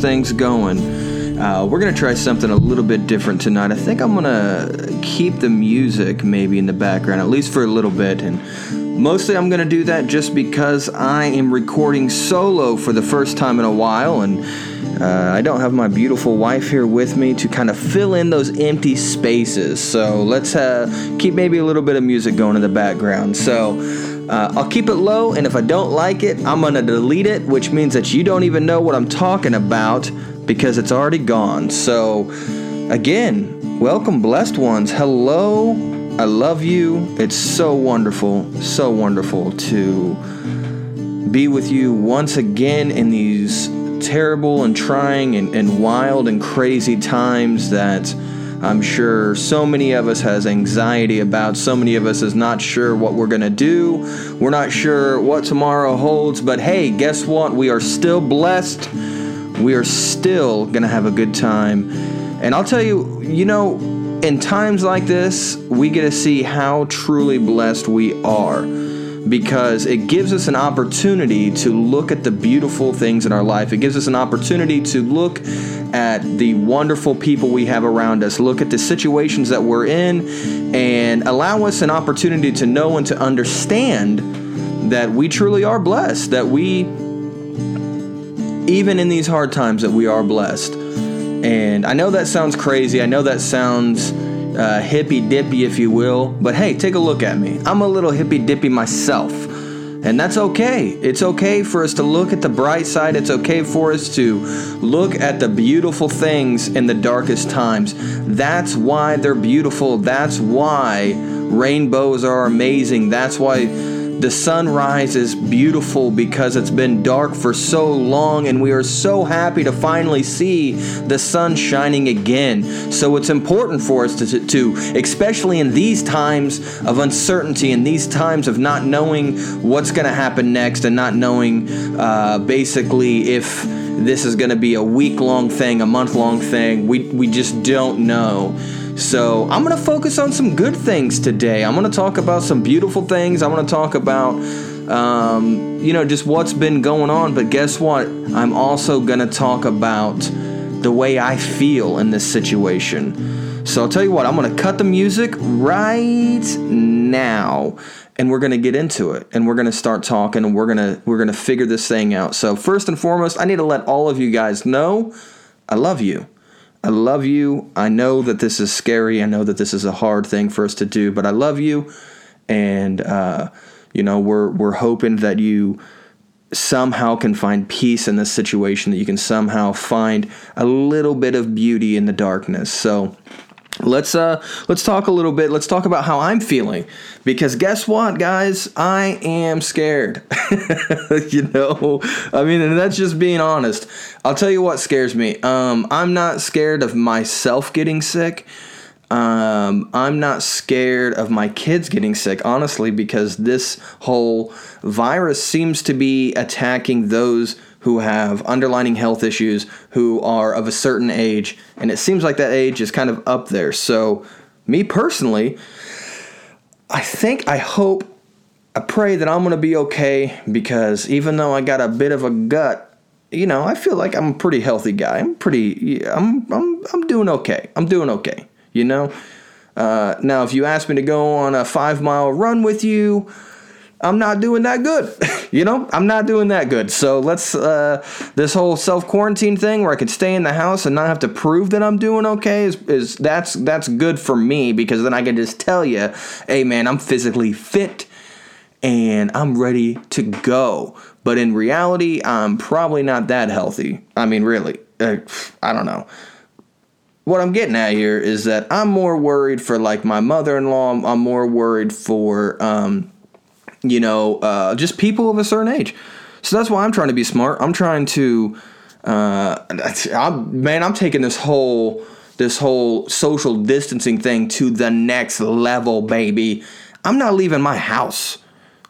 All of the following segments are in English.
things going? Uh, we're gonna try something a little bit different tonight. I think I'm gonna keep the music maybe in the background, at least for a little bit, and mostly I'm gonna do that just because I am recording solo for the first time in a while, and uh, I don't have my beautiful wife here with me to kind of fill in those empty spaces. So let's uh, keep maybe a little bit of music going in the background. So. Uh, I'll keep it low, and if I don't like it, I'm gonna delete it, which means that you don't even know what I'm talking about because it's already gone. So, again, welcome, blessed ones. Hello, I love you. It's so wonderful, so wonderful to be with you once again in these terrible and trying and, and wild and crazy times that I'm sure so many of us has anxiety about. So many of us is not sure what we're going to do. We're not sure what tomorrow holds, but hey, guess what? We are still blessed. We are still going to have a good time. And I'll tell you, you know, in times like this, we get to see how truly blessed we are because it gives us an opportunity to look at the beautiful things in our life. It gives us an opportunity to look at the wonderful people we have around us, look at the situations that we're in, and allow us an opportunity to know and to understand that we truly are blessed, that we, even in these hard times, that we are blessed. And I know that sounds crazy. I know that sounds uh, hippy dippy, if you will. But hey, take a look at me. I'm a little hippy dippy myself. And that's okay. It's okay for us to look at the bright side. It's okay for us to look at the beautiful things in the darkest times. That's why they're beautiful. That's why rainbows are amazing. That's why the sunrise is beautiful because it's been dark for so long, and we are so happy to finally see the sun shining again. So it's important for us to, to especially in these times of uncertainty, in these times of not knowing what's going to happen next, and not knowing uh, basically if this is going to be a week long thing, a month long thing. We, we just don't know. So, I'm going to focus on some good things today. I'm going to talk about some beautiful things. I'm going to talk about, um, you know, just what's been going on. But guess what? I'm also going to talk about the way I feel in this situation. So, I'll tell you what, I'm going to cut the music right now and we're going to get into it and we're going to start talking and we're going to we're going to figure this thing out. So, first and foremost, I need to let all of you guys know I love you. I love you. I know that this is scary. I know that this is a hard thing for us to do, but I love you. And, uh, you know, we're, we're hoping that you somehow can find peace in this situation, that you can somehow find a little bit of beauty in the darkness. So, let's uh let's talk a little bit. Let's talk about how i'm feeling. Because guess what guys? I am scared. You know? I mean and that's just being honest. I'll tell you what scares me. Um i'm not scared of myself getting sick. Um, I'm not scared of my kids getting sick, honestly, because this whole virus seems to be attacking those who have underlining health issues, who are of a certain age, and it seems like that age is kind of up there. So, me personally, I think, I hope, I pray that I'm going to be okay because even though I got a bit of a gut, you know, I feel like I'm a pretty healthy guy. I'm pretty, I'm, I'm, I'm doing okay. I'm doing okay, you know? Uh, now, if you ask me to go on a five mile run with you, I'm not doing that good. you know, I'm not doing that good. So let's uh, this whole self quarantine thing where I can stay in the house and not have to prove that I'm doing okay is, is that's that's good for me because then I can just tell you, hey man, I'm physically fit and I'm ready to go. But in reality, I'm probably not that healthy. I mean, really, I don't know. What I'm getting at here is that I'm more worried for like my mother-in-law. I'm, I'm more worried for. Um, you know, uh, just people of a certain age. So that's why I'm trying to be smart. I'm trying to, uh, I'm, man, I'm taking this whole this whole social distancing thing to the next level, baby. I'm not leaving my house.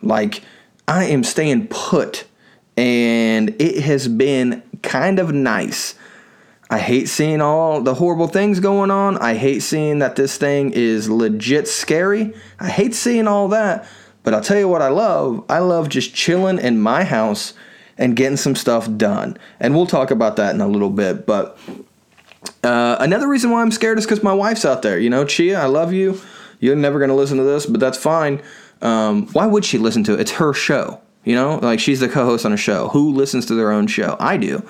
Like I am staying put, and it has been kind of nice. I hate seeing all the horrible things going on. I hate seeing that this thing is legit scary. I hate seeing all that. But I'll tell you what I love. I love just chilling in my house and getting some stuff done. And we'll talk about that in a little bit. But uh, another reason why I'm scared is because my wife's out there. You know, Chia, I love you. You're never going to listen to this, but that's fine. Um, why would she listen to it? It's her show. You know, like she's the co host on a show. Who listens to their own show? I do.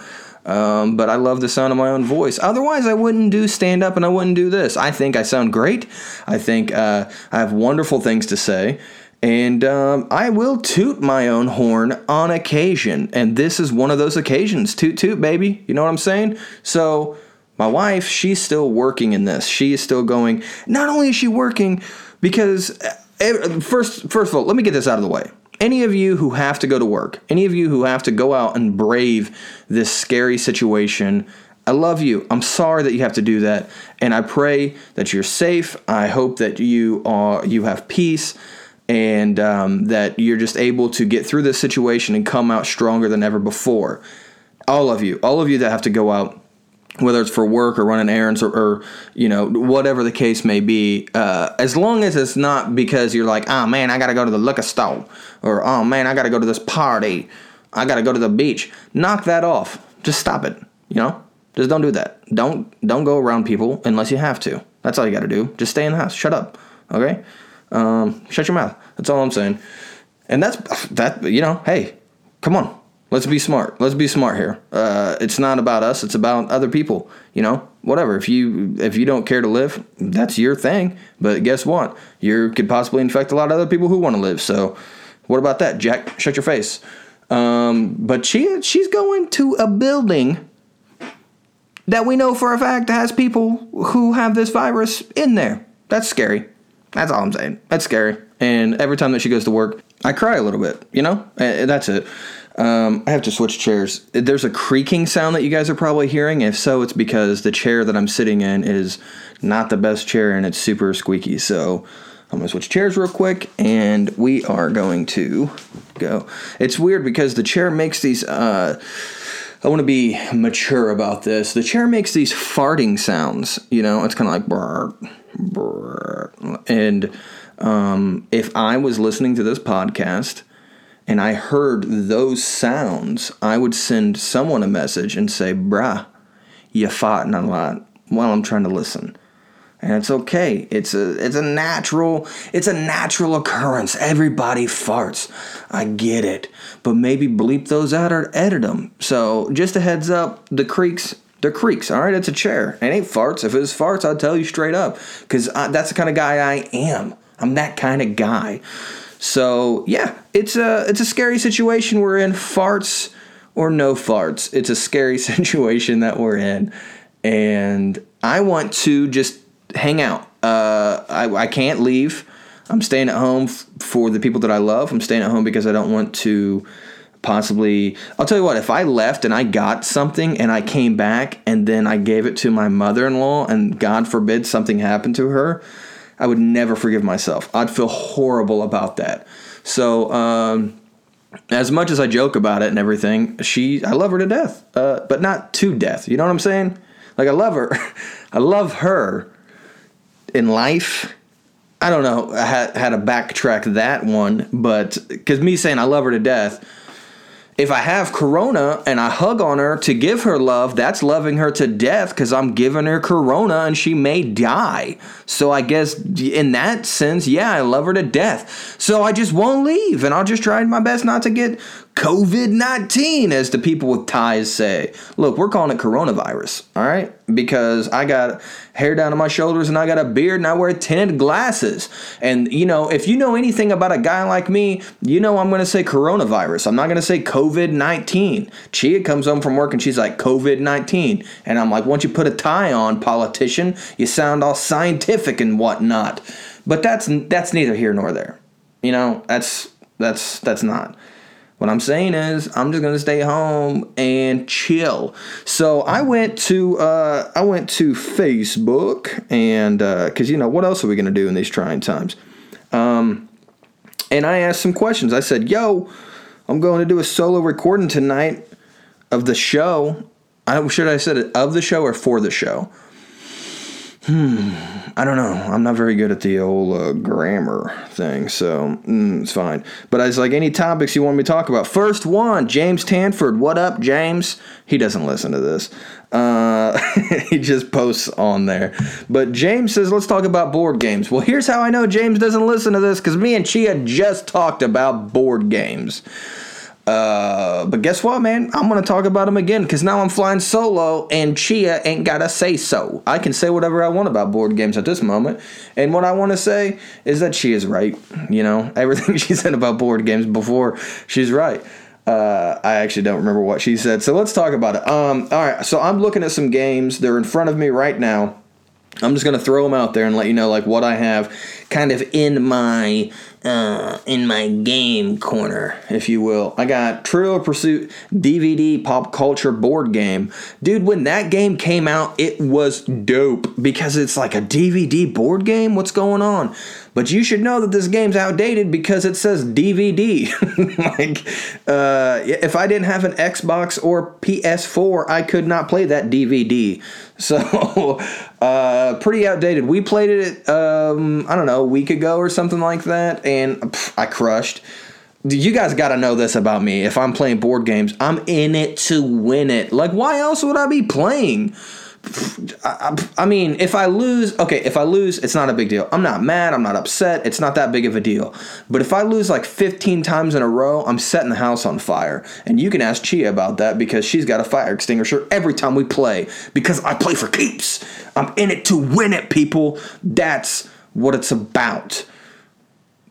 Um, but I love the sound of my own voice. Otherwise, I wouldn't do stand up and I wouldn't do this. I think I sound great. I think uh, I have wonderful things to say. And um, I will toot my own horn on occasion. And this is one of those occasions. Toot, toot, baby. You know what I'm saying? So, my wife, she's still working in this. She is still going. Not only is she working, because uh, first, first of all, let me get this out of the way any of you who have to go to work, any of you who have to go out and brave this scary situation, I love you. I'm sorry that you have to do that, and I pray that you're safe. I hope that you are you have peace, and um, that you're just able to get through this situation and come out stronger than ever before. All of you, all of you that have to go out whether it's for work or running errands or, or you know whatever the case may be uh, as long as it's not because you're like oh man i gotta go to the liquor store or oh man i gotta go to this party. I gotta go to the beach. Knock that off. Just stop it you know? Just don't do that. Don't don't go around people unless you have to. That's all you gotta do. Just stay in the house. Shut up okay um, shut your mouth that's all i'm saying and that's that you know hey come on Let's be smart. Let's be smart here. Uh, it's not about us. It's about other people. You know, whatever. If you if you don't care to live, that's your thing. But guess what? You could possibly infect a lot of other people who want to live. So, what about that, Jack? Shut your face. Um, but she she's going to a building that we know for a fact has people who have this virus in there. That's scary. That's all I'm saying. That's scary. And every time that she goes to work, I cry a little bit. You know, and that's it. Um, I have to switch chairs. There's a creaking sound that you guys are probably hearing. If so, it's because the chair that I'm sitting in is not the best chair and it's super squeaky. So I'm going to switch chairs real quick and we are going to go. It's weird because the chair makes these. Uh, I want to be mature about this. The chair makes these farting sounds. You know, it's kind of like brr, brr. And um, if I was listening to this podcast and I heard those sounds, I would send someone a message and say, bruh, you farting a lot while I'm trying to listen. And it's okay. It's a it's a natural it's a natural occurrence. Everybody farts. I get it. But maybe bleep those out or edit them. So just a heads up, the creaks they're creaks, all right? It's a chair. It ain't farts. If it was farts, I'd tell you straight up. Because that's the kind of guy I am. I'm that kind of guy. So yeah, it's a it's a scary situation we're in. Farts or no farts, it's a scary situation that we're in, and I want to just hang out. Uh, I I can't leave. I'm staying at home f- for the people that I love. I'm staying at home because I don't want to possibly I'll tell you what, if I left and I got something and I came back and then I gave it to my mother-in-law and God forbid something happened to her, I would never forgive myself. I'd feel horrible about that. So, um, as much as I joke about it and everything, she I love her to death, uh, but not to death. You know what I'm saying? Like I love her, I love her in life. I don't know how, to backtrack that one, but because me saying I love her to death if I have Corona and I hug on her to give her love, that's loving her to death because I'm giving her Corona and she may die. So I guess in that sense, yeah, I love her to death. So I just won't leave and I'll just try my best not to get COVID 19, as the people with ties say. Look, we're calling it coronavirus, all right? Because I got hair down to my shoulders and I got a beard and I wear tinted glasses. And, you know, if you know anything about a guy like me, you know I'm going to say coronavirus. I'm not going to say COVID 19. Chia comes home from work and she's like, COVID 19. And I'm like, once you put a tie on, politician, you sound all scientific and whatnot. But that's that's neither here nor there. You know, that's that's that's not. What I'm saying is, I'm just gonna stay home and chill. So I went to uh, I went to Facebook and because uh, you know what else are we gonna do in these trying times? Um, and I asked some questions. I said, "Yo, I'm going to do a solo recording tonight of the show. I should I said it of the show or for the show? Hmm. I don't know. I'm not very good at the old uh, grammar thing, so mm, it's fine. But it's like any topics you want me to talk about. First one, James Tanford. What up, James? He doesn't listen to this. Uh, he just posts on there. But James says, let's talk about board games. Well, here's how I know James doesn't listen to this because me and Chia just talked about board games. Uh, but guess what, man? I'm gonna talk about him again because now I'm flying solo, and Chia ain't gotta say so. I can say whatever I want about board games at this moment, and what I want to say is that she is right. You know, everything she said about board games before, she's right. Uh, I actually don't remember what she said, so let's talk about it. Um, all right, so I'm looking at some games. They're in front of me right now. I'm just gonna throw them out there and let you know like what I have, kind of in my uh, in my game corner, if you will. I got Trivial Pursuit DVD pop culture board game. Dude, when that game came out, it was dope because it's like a DVD board game. What's going on? But you should know that this game's outdated because it says DVD. like, uh, if I didn't have an Xbox or PS4, I could not play that DVD. So, uh, pretty outdated. We played it, um, I don't know, a week ago or something like that, and pff, I crushed. You guys got to know this about me. If I'm playing board games, I'm in it to win it. Like, why else would I be playing? I, I, mean, if I lose, okay, if I lose, it's not a big deal. I'm not mad. I'm not upset. It's not that big of a deal. But if I lose like 15 times in a row, I'm setting the house on fire. And you can ask Chia about that because she's got a fire extinguisher every time we play because I play for keeps. I'm in it to win it, people. That's what it's about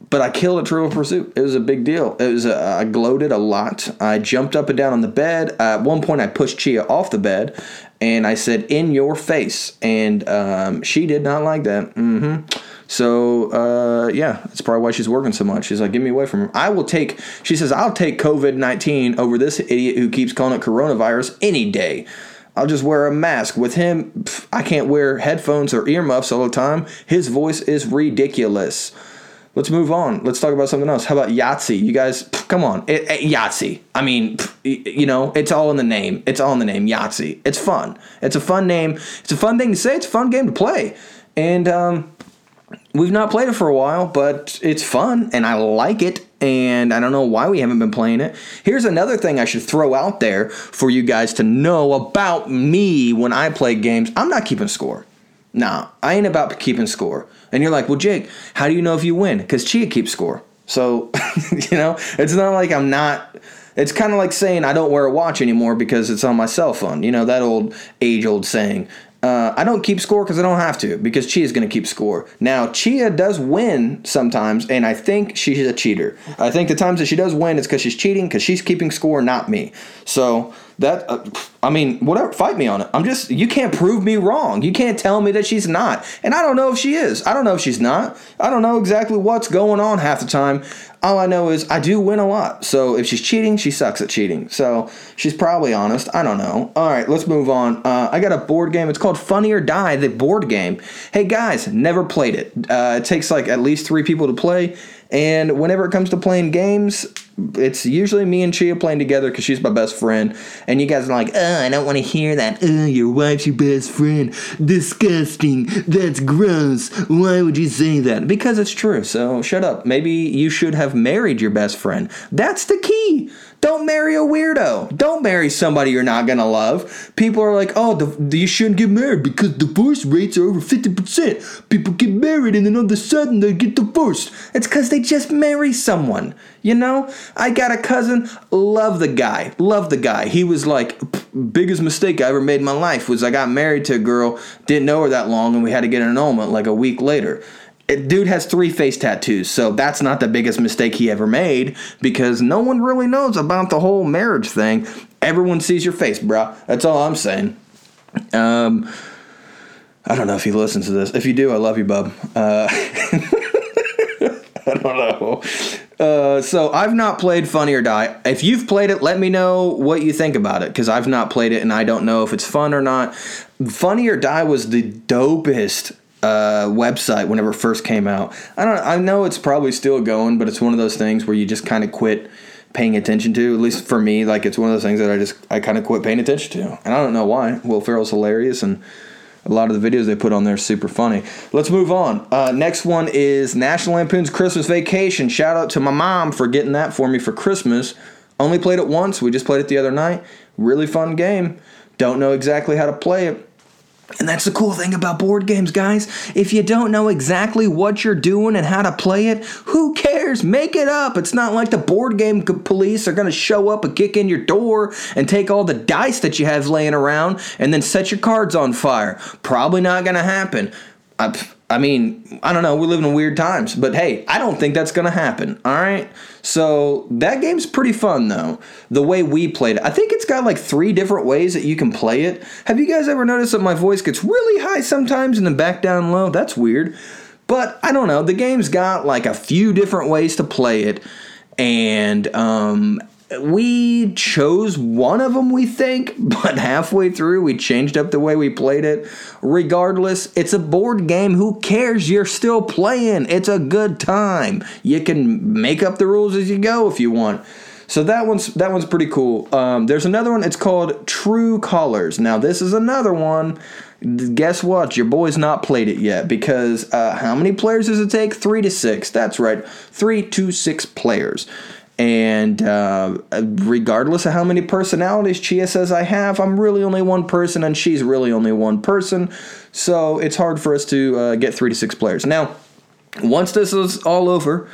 but I killed a Trivial Pursuit. It was a big deal. It was a, I gloated a lot. I jumped up and down on the bed. Uh, at one point, I pushed Chia off the bed, and I said, "In your face," and um, she did not like that. Mm-hmm. So uh, yeah, that's probably why she's working so much. She's like, "Get me away from her." I will take. She says, "I'll take COVID nineteen over this idiot who keeps calling it coronavirus any day." I'll just wear a mask. With him, pff, I can't wear headphones or earmuffs all the time. His voice is ridiculous. Let's move on. Let's talk about something else. How about Yahtzee? You guys, come on. It, it, Yahtzee. I mean, you know, it's all in the name. It's all in the name. Yahtzee. It's fun. It's a fun name. It's a fun thing to say. It's a fun game to play. And um, we've not played it for a while, but it's fun and I like it. And I don't know why we haven't been playing it. Here's another thing I should throw out there for you guys to know about me when I play games. I'm not keeping score. Nah, I ain't about keeping score. And you're like, well, Jake, how do you know if you win? Because Chia keeps score. So, you know, it's not like I'm not. It's kind of like saying I don't wear a watch anymore because it's on my cell phone. You know, that old age old saying. Uh, I don't keep score because I don't have to because Chia's going to keep score. Now, Chia does win sometimes, and I think she's a cheater. I think the times that she does win, it's because she's cheating because she's keeping score, not me. So that uh, I mean, whatever, fight me on it. I'm just you can't prove me wrong. You can't tell me that she's not. And I don't know if she is. I don't know if she's not. I don't know exactly what's going on half the time. All I know is I do win a lot. So if she's cheating, she sucks at cheating. So she's probably honest. I don't know. All right, let's move on. Uh, I got a board game. It's called Funny or Die, the board game. Hey guys, never played it. Uh, it takes like at least three people to play. And whenever it comes to playing games, it's usually me and Chia playing together because she's my best friend. And you guys are like, oh, I don't want to hear that. Oh, your wife's your best friend. Disgusting. That's gross. Why would you say that? Because it's true. So shut up. Maybe you should have married your best friend. That's the key. Don't marry a weirdo. Don't marry somebody you're not gonna love. People are like, oh, the, you shouldn't get married because divorce rates are over 50%. People get married and then all of a sudden they get divorced. It's because they just marry someone. You know? I got a cousin, love the guy. Love the guy. He was like, biggest mistake I ever made in my life was I got married to a girl, didn't know her that long, and we had to get an annulment like a week later dude has three face tattoos, so that's not the biggest mistake he ever made because no one really knows about the whole marriage thing. Everyone sees your face, bro. That's all I'm saying. Um, I don't know if he listens to this. If you do, I love you, bub. Uh, I don't know. Uh, so I've not played Funny or Die. If you've played it, let me know what you think about it because I've not played it and I don't know if it's fun or not. Funny or Die was the dopest uh, website whenever it first came out. I don't. I know it's probably still going, but it's one of those things where you just kind of quit paying attention to. At least for me, like it's one of those things that I just I kind of quit paying attention to, and I don't know why. Will Ferrell's hilarious, and A lot of the videos they put on there are super funny. Let's move on. Uh, next one is National Lampoon's Christmas Vacation. Shout out to my mom for getting that for me for Christmas. Only played it once. We just played it the other night. Really fun game. Don't know exactly how to play it. And that's the cool thing about board games, guys. If you don't know exactly what you're doing and how to play it, who cares? Make it up. It's not like the board game police are going to show up and kick in your door and take all the dice that you have laying around and then set your cards on fire. Probably not going to happen. I, I mean, I don't know. We live in weird times, but hey, I don't think that's going to happen. All right. So that game's pretty fun, though. The way we played it, I think it's got like three different ways that you can play it. Have you guys ever noticed that my voice gets really high sometimes and then back down low? That's weird. But I don't know. The game's got like a few different ways to play it. And um, we chose one of them, we think, but halfway through we changed up the way we played it. Regardless, it's a board game. Who cares? You're still playing. It's a good time. You can make up the rules as you go if you want. So that one's that one's pretty cool. Um, there's another one. It's called True Colors. Now this is another one. Guess what? Your boy's not played it yet because uh, how many players does it take? Three to six. That's right, three to six players. And uh, regardless of how many personalities Chia says I have, I'm really only one person, and she's really only one person. So it's hard for us to uh, get three to six players. Now, once this is all over,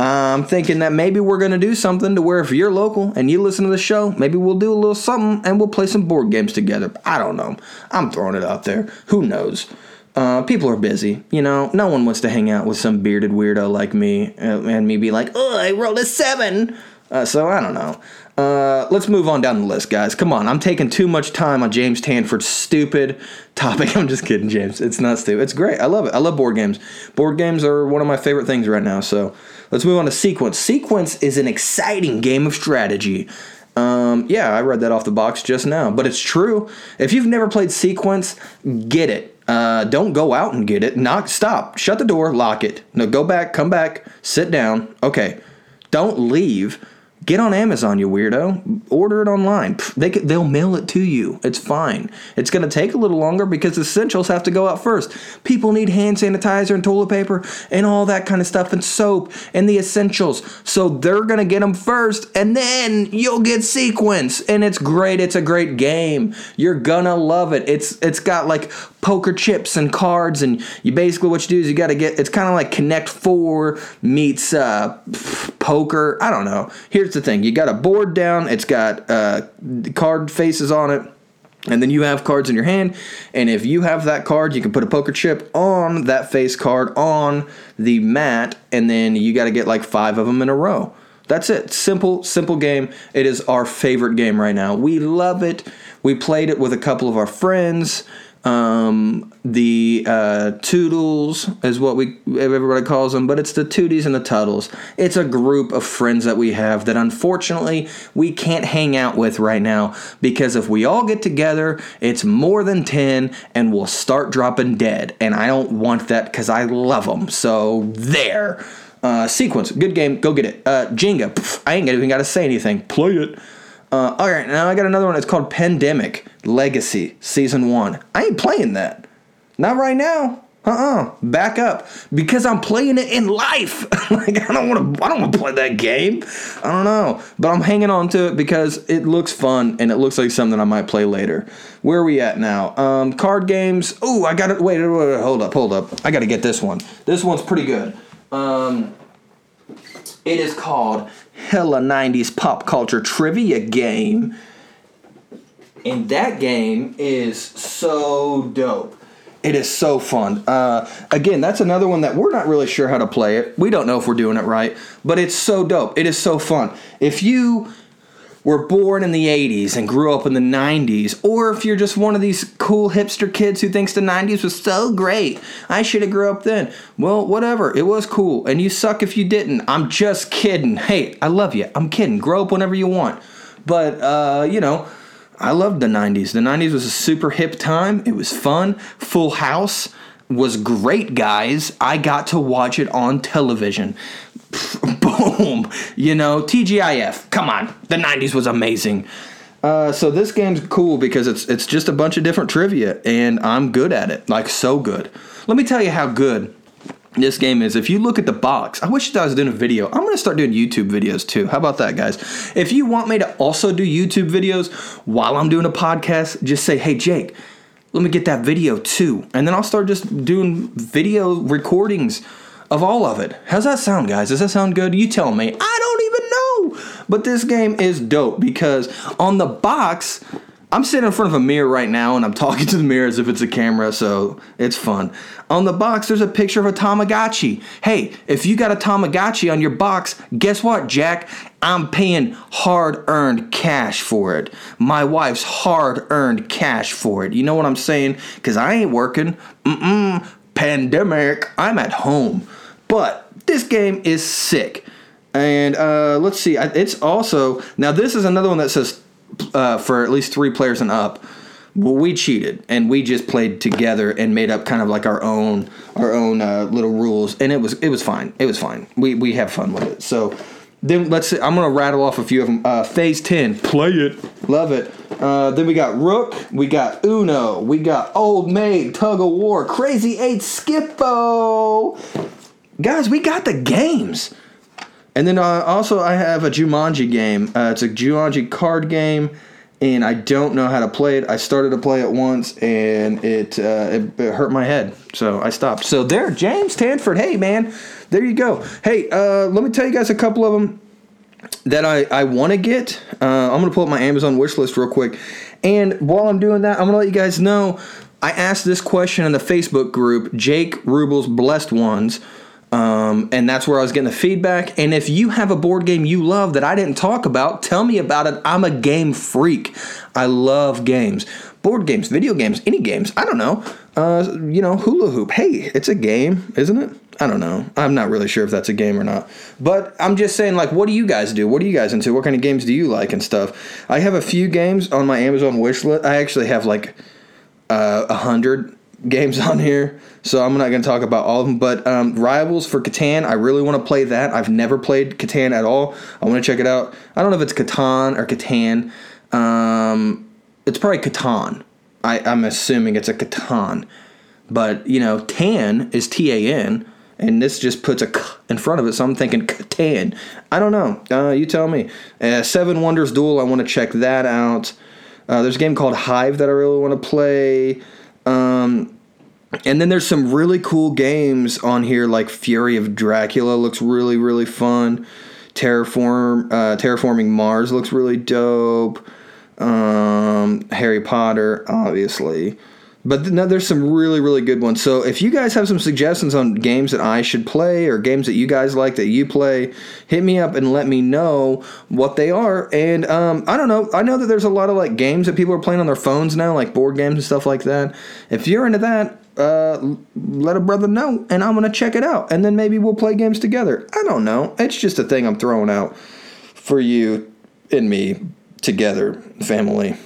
I'm thinking that maybe we're going to do something to where if you're local and you listen to the show, maybe we'll do a little something and we'll play some board games together. I don't know. I'm throwing it out there. Who knows? Uh, people are busy, you know. No one wants to hang out with some bearded weirdo like me uh, and me be like, "Oh, I rolled a seven. Uh, so I don't know. Uh, let's move on down the list, guys. Come on, I'm taking too much time on James Tanford's stupid topic. I'm just kidding, James. It's not stupid. It's great. I love it. I love board games. Board games are one of my favorite things right now. So let's move on to Sequence. Sequence is an exciting game of strategy. Um, yeah, I read that off the box just now, but it's true. If you've never played Sequence, get it. Uh, don't go out and get it. Knock. Stop. Shut the door. Lock it. No. Go back. Come back. Sit down. Okay. Don't leave Get on Amazon, you weirdo. Order it online. They they'll mail it to you. It's fine. It's going to take a little longer because essentials have to go out first. People need hand sanitizer and toilet paper and all that kind of stuff and soap and the essentials. So they're going to get them first and then you'll get sequence and it's great. It's a great game. You're going to love it. It's it's got like poker chips and cards and you basically what you do is you got to get it's kind of like Connect 4 meets uh, poker. I don't know. Here's the thing: you got a board down. It's got uh, card faces on it. And then you have cards in your hand, and if you have that card, you can put a poker chip on that face card on the mat, and then you got to get like five of them in a row. That's it. Simple, simple game. It is our favorite game right now. We love it. We played it with a couple of our friends. Um, the uh, Toodles is what we everybody calls them, but it's the Tooties and the Tuddles. It's a group of friends that we have that unfortunately we can't hang out with right now because if we all get together, it's more than 10 and we'll start dropping dead. And I don't want that because I love them. So there. Uh, sequence, good game, go get it. Uh, Jenga, pff, I ain't even got to say anything. Play it. Uh, all right, now I got another one. It's called Pandemic Legacy Season One. I ain't playing that. Not right now. Uh-uh. Back up because I'm playing it in life. like I don't want to. I don't want to play that game. I don't know, but I'm hanging on to it because it looks fun and it looks like something I might play later. Where are we at now? Um, card games. Oh, I got it. Wait, wait, wait, hold up, hold up. I got to get this one. This one's pretty good. Um, it is called hella 90s pop culture trivia game. And that game is so dope. It is so fun. Uh, again, that's another one that we're not really sure how to play it. We don't know if we're doing it right, but it's so dope. It is so fun. If you were born in the 80s and grew up in the 90s, or if you're just one of these cool hipster kids who thinks the 90s was so great, I should have grew up then. Well, whatever, it was cool, and you suck if you didn't. I'm just kidding. Hey, I love you. I'm kidding. Grow up whenever you want. But, uh, you know, I loved the 90s. The 90s was a super hip time. It was fun. Full House was great, guys. I got to watch it on television. Boom. You know, TGIF. Come on. The 90s was amazing. Uh, so this game's cool because it's it's just a bunch of different trivia, and I'm good at it, like so good. Let me tell you how good this game is. If you look at the box, I wish I was doing a video. I'm gonna start doing YouTube videos too. How about that, guys? If you want me to also do YouTube videos while I'm doing a podcast, just say, "Hey, Jake." Let me get that video too. And then I'll start just doing video recordings of all of it. How's that sound, guys? Does that sound good? You tell me. I don't even know. But this game is dope because on the box, I'm sitting in front of a mirror right now and I'm talking to the mirror as if it's a camera, so it's fun. On the box, there's a picture of a Tamagotchi. Hey, if you got a Tamagotchi on your box, guess what, Jack? I'm paying hard earned cash for it. My wife's hard earned cash for it. You know what I'm saying? Because I ain't working. Mm-mm. Pandemic. I'm at home. But this game is sick. And uh, let's see. It's also. Now, this is another one that says uh, for at least three players and up. Well, we cheated and we just played together and made up kind of like our own our own uh, little rules, and it was it was fine. It was fine. We we have fun with it. So then let's see. I'm gonna rattle off a few of them. Uh, phase ten, play it, love it. Uh, then we got Rook, we got Uno, we got Old Maid, Tug of War, Crazy Eight, Skip-Bo. Guys, we got the games. And then uh, also I have a Jumanji game. Uh, it's a Jumanji card game, and I don't know how to play it. I started to play it once, and it, uh, it, it hurt my head, so I stopped. So there, James Tanford. Hey man, there you go. Hey, uh, let me tell you guys a couple of them that I, I want to get. Uh, I'm to pull up my Amazon wish list real quick. And while I'm doing that, I'm to let you guys know I asked this question in the Facebook group, Jake Rubel's Blessed Ones. Um, and that's where I was getting the feedback. And if you have a board game you love that I didn't talk about, tell me about it. I'm a game freak. I love games, board games, video games, any games. I don't know. Uh, you know, hula hoop. Hey, it's a game, isn't it? I don't know. I'm not really sure if that's a game or not. But I'm just saying, like, what do you guys do? What are you guys into? What kind of games do you like and stuff? I have a few games on my Amazon wish list. I actually have like uh, a uh, hundred games on here, so I'm not going to talk about all of them. But um, Rivals for Catan, I really want to play that. I've never played Catan at all. I want to check it out. I don't know if it's Catan or Catan. Um, it's probably Catan. I, I'm assuming it's a Catan. But, you know, Tan is T A N, and this just puts a K in front of it, so I'm thinking Catan. I don't know. Uh, you tell me. Uh, Seven Wonders Duel, I want to check that out. Uh, there's a game called Hive that I really want to play. Um, and then there's some really cool games on here, like Fury of Dracula looks really really fun. Terraform uh, Terraforming Mars looks really dope. Um, Harry Potter, obviously. But no, there's some really, really good ones. So if you guys have some suggestions on games that I should play or games that you guys like that you play, hit me up and let me know what they are. And um, I don't know. I know that there's a lot of like games that people are playing on their phones now, like board games and stuff like that. If you're into that, uh, let a brother know, and I'm gonna check it out, and then maybe we'll play games together. I don't know. It's just a thing I'm throwing out for you and me together, family.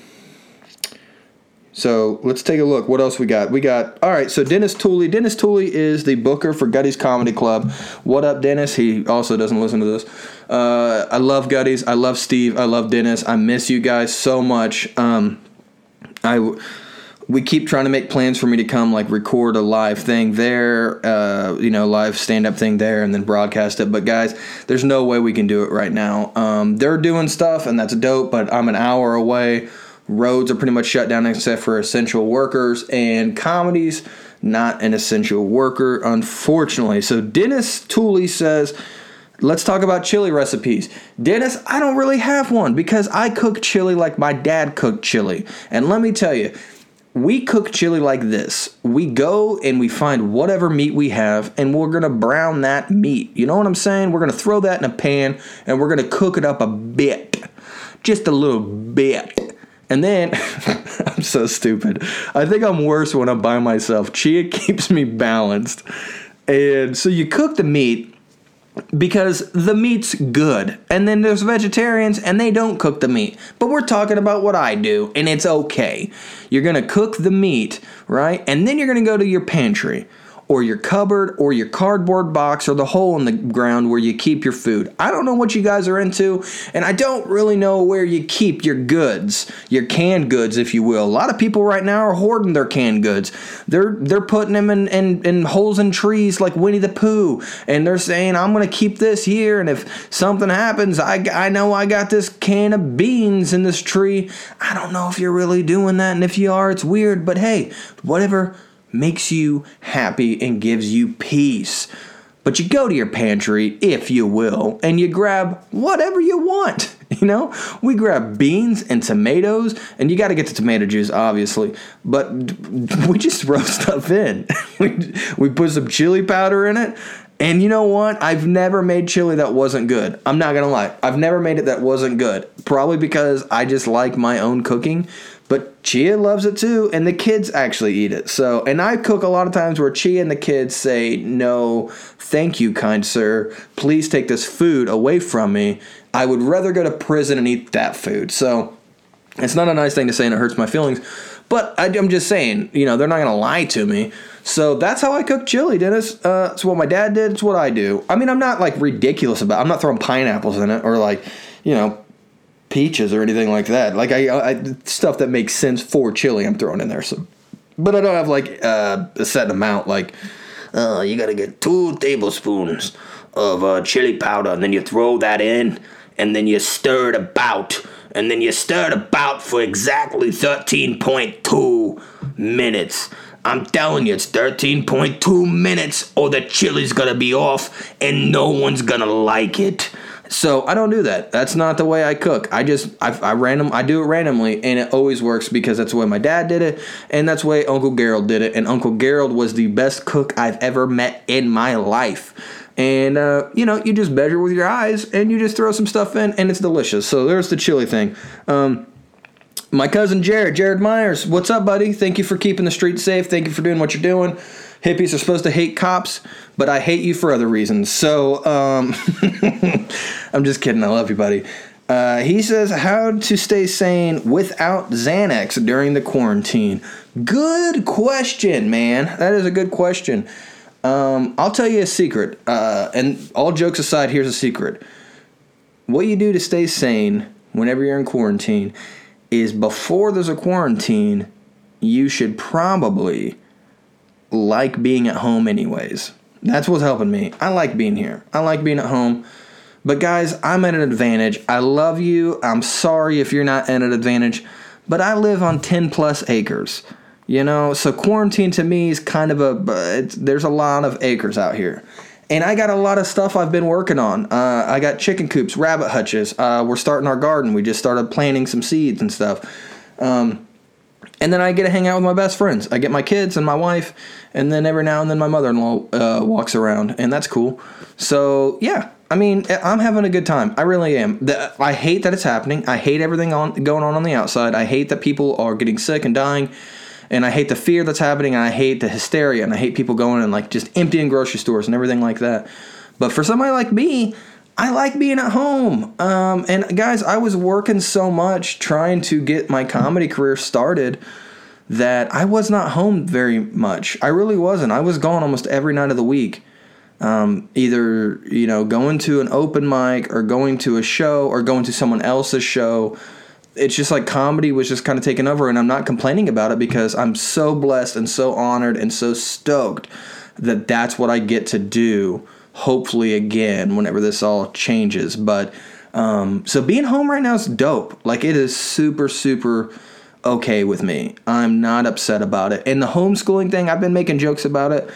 So let's take a look. What else we got? We got all right. So Dennis Tooley. Dennis Tooley is the booker for Gutty's Comedy Club. What up, Dennis? He also doesn't listen to this. Uh, I love Gutty's. I love Steve. I love Dennis. I miss you guys so much. Um, I we keep trying to make plans for me to come like record a live thing there, uh, you know, live stand up thing there, and then broadcast it. But guys, there's no way we can do it right now. Um, they're doing stuff, and that's dope. But I'm an hour away Roads are pretty much shut down except for essential workers, and comedies not an essential worker, unfortunately. So Dennis Tooley says, Let's talk about chili recipes. Dennis, I don't really have one because I cook chili like my dad cooked chili. And let me tell you, we cook chili like this. We go and we find whatever meat we have and we're gonna brown that meat. You know what I'm saying? We're gonna throw that in a pan and we're gonna cook it up a bit. Just a little bit. And then I'm so stupid. I think I'm worse when I'm by myself. Chia keeps me balanced. And so you cook the meat because the meat's good. And then there's vegetarians and they don't cook the meat. But we're talking about what I do and it's okay. You're going to cook the meat, right? And then you're going to go to your pantry or your cupboard or your cardboard box or the hole in the ground where you keep your food. I don't know what you guys are into, and I don't really know where you keep your goods, your canned goods, if you will. A lot of people right now are hoarding their canned goods. They're they're putting them in, in, in holes in trees like Winnie the Pooh, and they're saying, I'm gonna keep this here, and if something happens, I, I know I got this can of beans in this tree. I don't know if you're really doing that, and if you are, it's weird, but hey, whatever makes you happy and gives you peace. But you go to your pantry, if you will, and you grab whatever you want. You know, we grab beans and tomatoes, and you got to get the tomato juice, obviously, but we just throw stuff in. we, we put some chili powder in it, and you know what? I've never made chili that wasn't good. I'm not gonna lie. I've never made it that wasn't good. Probably because I just like my own cooking. But Chia loves it too, and the kids actually eat it. So, and I cook a lot of times where Chia and the kids say, "No, thank you, kind sir. Please take this food away from me. I would rather go to prison and eat that food." So, it's not a nice thing to say, and it hurts my feelings. But I, am just saying, you know, they're not gonna lie to me. So that's how I cook chili, Dennis. Uh, it's what my dad did. It's what I do. I mean, I'm not like ridiculous about. It. I'm not throwing pineapples in it or like, you know, peaches or anything like that. Like I, I stuff that makes sense for chili, I'm throwing in there. So, but I don't have like uh, a set amount. Like, uh, you gotta get two tablespoons of uh, chili powder, and then you throw that in, and then you stir it about, and then you stir it about for exactly thirteen point two minutes. I'm telling you, it's 13.2 minutes, or the chili's gonna be off, and no one's gonna like it. So I don't do that. That's not the way I cook. I just I, I random I do it randomly, and it always works because that's the way my dad did it, and that's the way Uncle Gerald did it. And Uncle Gerald was the best cook I've ever met in my life. And uh, you know, you just measure with your eyes, and you just throw some stuff in, and it's delicious. So there's the chili thing. Um, my cousin Jared, Jared Myers, what's up, buddy? Thank you for keeping the streets safe. Thank you for doing what you're doing. Hippies are supposed to hate cops, but I hate you for other reasons. So, um, I'm just kidding. I love you, buddy. Uh, he says, How to stay sane without Xanax during the quarantine? Good question, man. That is a good question. Um, I'll tell you a secret. Uh, and all jokes aside, here's a secret. What you do to stay sane whenever you're in quarantine is before there's a quarantine, you should probably like being at home anyways. That's what's helping me. I like being here. I like being at home. But guys, I'm at an advantage. I love you. I'm sorry if you're not at an advantage, but I live on 10 plus acres. You know, so quarantine to me is kind of a there's a lot of acres out here. And I got a lot of stuff I've been working on. Uh, I got chicken coops, rabbit hutches. Uh, we're starting our garden. We just started planting some seeds and stuff. Um, and then I get to hang out with my best friends. I get my kids and my wife, and then every now and then my mother-in-law uh, walks around, and that's cool. So yeah, I mean, I'm having a good time. I really am. The, I hate that it's happening. I hate everything on going on on the outside. I hate that people are getting sick and dying, and I hate the fear that's happening. And I hate the hysteria, and I hate people going and like just emptying grocery stores and everything like that. But for somebody like me, I like being at home. Um, and guys, I was working so much trying to get my comedy career started that I was not home very much. I really wasn't. I was gone almost every night of the week. Um, either you know going to an open mic or going to a show or going to someone else's show it's just like comedy was just kind of taken over and i'm not complaining about it because i'm so blessed and so honored and so stoked that that's what i get to do hopefully again whenever this all changes. But um, so being home right now is dope. Like it is super, super okay with me. I'm not upset about it. And the homeschooling thing, I've been making jokes about it.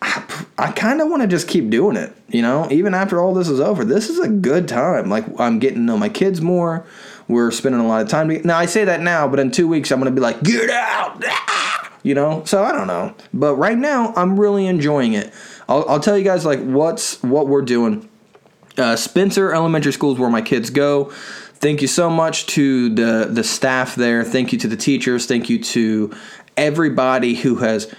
I, I kind of want to just keep doing it, you know, even after all this is over. This is a good time. Like I'm getting to know my kids more. We're spending a lot of time. Now I say that now, but in two weeks I'm gonna be like, get out, you know. So I don't know. But right now I'm really enjoying it. I'll, I'll tell you guys like what's what we're doing. Uh, Spencer Elementary School is where my kids go. Thank you so much to the the staff there. Thank you to the teachers. Thank you to everybody who has.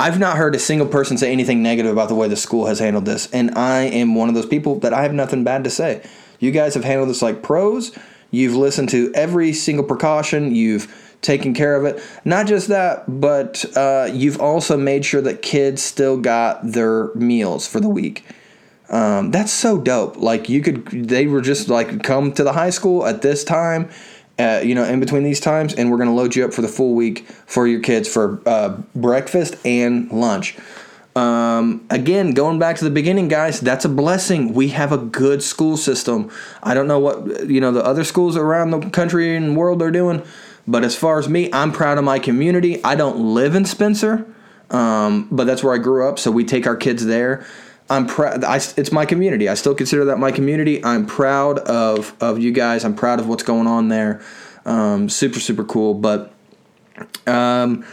I've not heard a single person say anything negative about the way the school has handled this, and I am one of those people that I have nothing bad to say. You guys have handled this like pros. You've listened to every single precaution. You've taken care of it. Not just that, but uh, you've also made sure that kids still got their meals for the week. Um, that's so dope. Like you could, they were just like come to the high school at this time, uh, you know, in between these times, and we're gonna load you up for the full week for your kids for uh, breakfast and lunch. Um, again, going back to the beginning, guys, that's a blessing. We have a good school system. I don't know what you know the other schools around the country and world are doing, but as far as me, I'm proud of my community. I don't live in Spencer, um, but that's where I grew up, so we take our kids there. I'm proud. It's my community. I still consider that my community. I'm proud of of you guys. I'm proud of what's going on there. Um, super super cool. But um,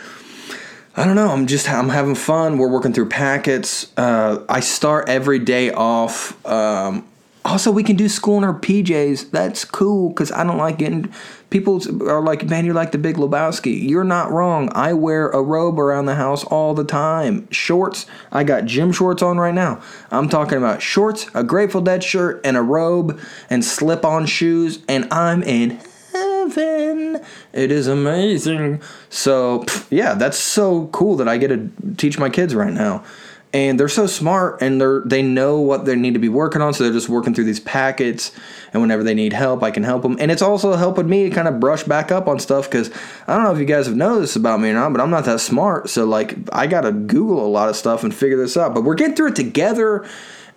I don't know. I'm just I'm having fun. We're working through packets. Uh, I start every day off. Um, also, we can do school in our PJs. That's cool because I don't like getting. People are like, man, you're like the Big Lebowski. You're not wrong. I wear a robe around the house all the time. Shorts. I got gym shorts on right now. I'm talking about shorts, a Grateful Dead shirt, and a robe, and slip-on shoes, and I'm in heaven. It is amazing. So, yeah, that's so cool that I get to teach my kids right now. And they're so smart and they're they know what they need to be working on, so they're just working through these packets. And whenever they need help, I can help them. And it's also helping me kind of brush back up on stuff because I don't know if you guys have noticed about me or not, but I'm not that smart. So like I gotta Google a lot of stuff and figure this out. But we're getting through it together,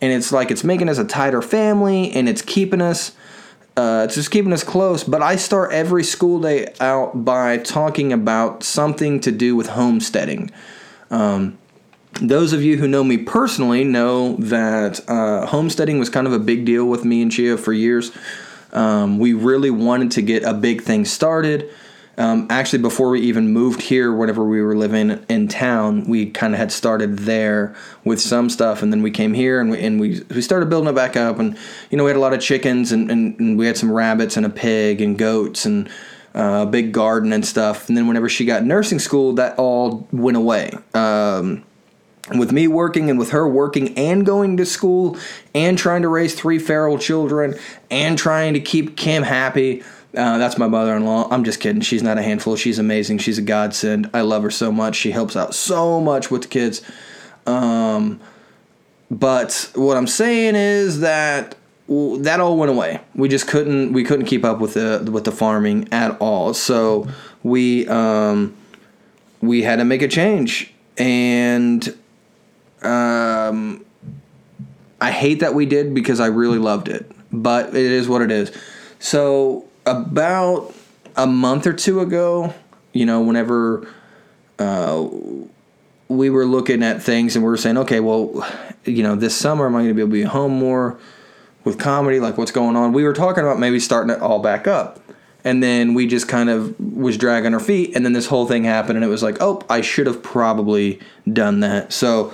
and it's like it's making us a tighter family, and it's keeping us uh, it's just keeping us close, but I start every school day out by talking about something to do with homesteading. Um, those of you who know me personally know that uh, homesteading was kind of a big deal with me and Chia for years. Um, we really wanted to get a big thing started. Um, actually, before we even moved here, whenever we were living in town, we kind of had started there with some stuff, and then we came here and we, and we, we started building it back up. And you know, we had a lot of chickens, and, and, and we had some rabbits and a pig and goats and uh, a big garden and stuff. And then whenever she got nursing school, that all went away. Um, with me working and with her working and going to school and trying to raise three feral children and trying to keep Kim happy uh, that's my mother-in-law. I'm just kidding. She's not a handful. She's amazing. She's a godsend. I love her so much. She helps out so much with the kids. Um, but what I'm saying is that that all went away. We just couldn't we couldn't keep up with the with the farming at all. So we um, we had to make a change, and um, I hate that we did because I really loved it. But it is what it is. So about a month or two ago, you know, whenever uh, we were looking at things and we were saying, okay, well, you know, this summer am I going to be able to be home more with comedy? Like, what's going on? We were talking about maybe starting it all back up. And then we just kind of was dragging our feet. And then this whole thing happened, and it was like, oh, I should have probably done that. So,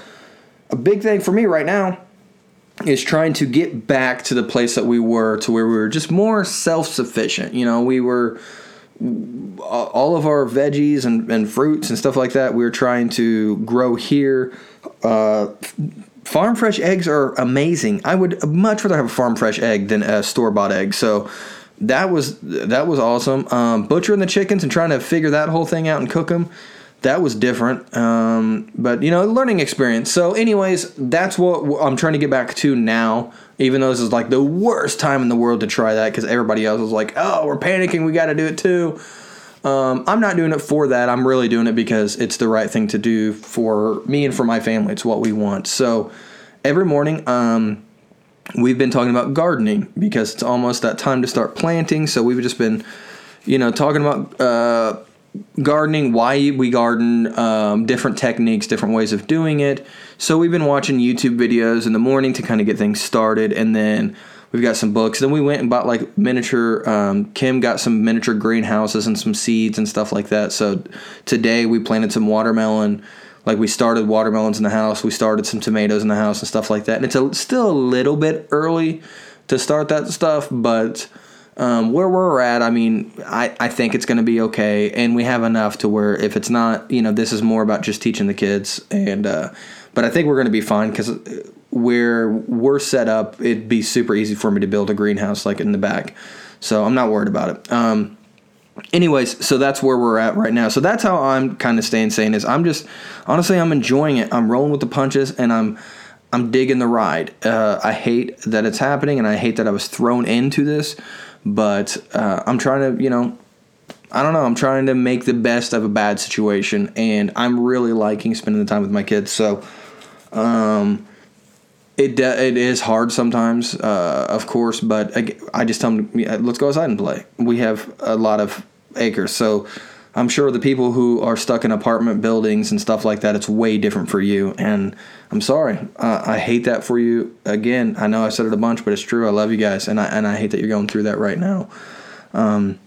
a big thing for me right now is trying to get back to the place that we were to where we were just more self-sufficient. You know we were all of our veggies and, and fruits and stuff like that we were trying to grow here. Uh, farm fresh eggs are amazing. I would much rather have a farm fresh egg than a store-bought egg. So that was that was awesome. Um, butchering the chickens and trying to figure that whole thing out and cook them that was different. Um, but you know, learning experience. So, anyways, that's what I'm trying to get back to now. Even though this is like the worst time in the world to try that because everybody else was like, "Oh, we're panicking. We got to do it too." Um, I'm not doing it for that. I'm really doing it because it's the right thing to do for me and for my family. It's what we want. So, every morning, um, we've been talking about gardening because it's almost that time to start planting. So we've just been, you know, talking about. Uh, gardening, why we garden, um, different techniques, different ways of doing it. So we've been watching YouTube videos in the morning to kind of get things started, and then we've got some books. Then we went and bought like miniature. Um, Kim got some miniature greenhouses and some seeds and stuff like that. So today we planted some watermelon. Like we started watermelons in the house. We started some tomatoes in the house and stuff like that. And it's a, still a little bit early to start that stuff, but um, where we're at, I mean, I, I think it's going to be okay, and we have enough to where if it's not, you know, this is more about just teaching the kids, and uh, but I think we're going to be fine because where we're set up, it'd be super easy for me to build a greenhouse like in the back, so I'm not worried about it. Um, anyways, so that's where we're at right now. So that's how I'm kind of staying sane. Is I'm just honestly I'm enjoying it. I'm rolling with the punches, and I'm I'm digging the ride. Uh, I hate that it's happening, and I hate that I was thrown into this. But uh, I'm trying to, you know, I don't know. I'm trying to make the best of a bad situation, and I'm really liking spending the time with my kids. So, um, it it is hard sometimes, uh, of course, but I, I just tell them, let's go outside and play. We have a lot of acres, so I'm sure the people who are stuck in apartment buildings and stuff like that, it's way different for you. And I'm sorry, uh, I hate that for you. Again, I know I said it a bunch, but it's true. I love you guys, and I and I hate that you're going through that right now. Um,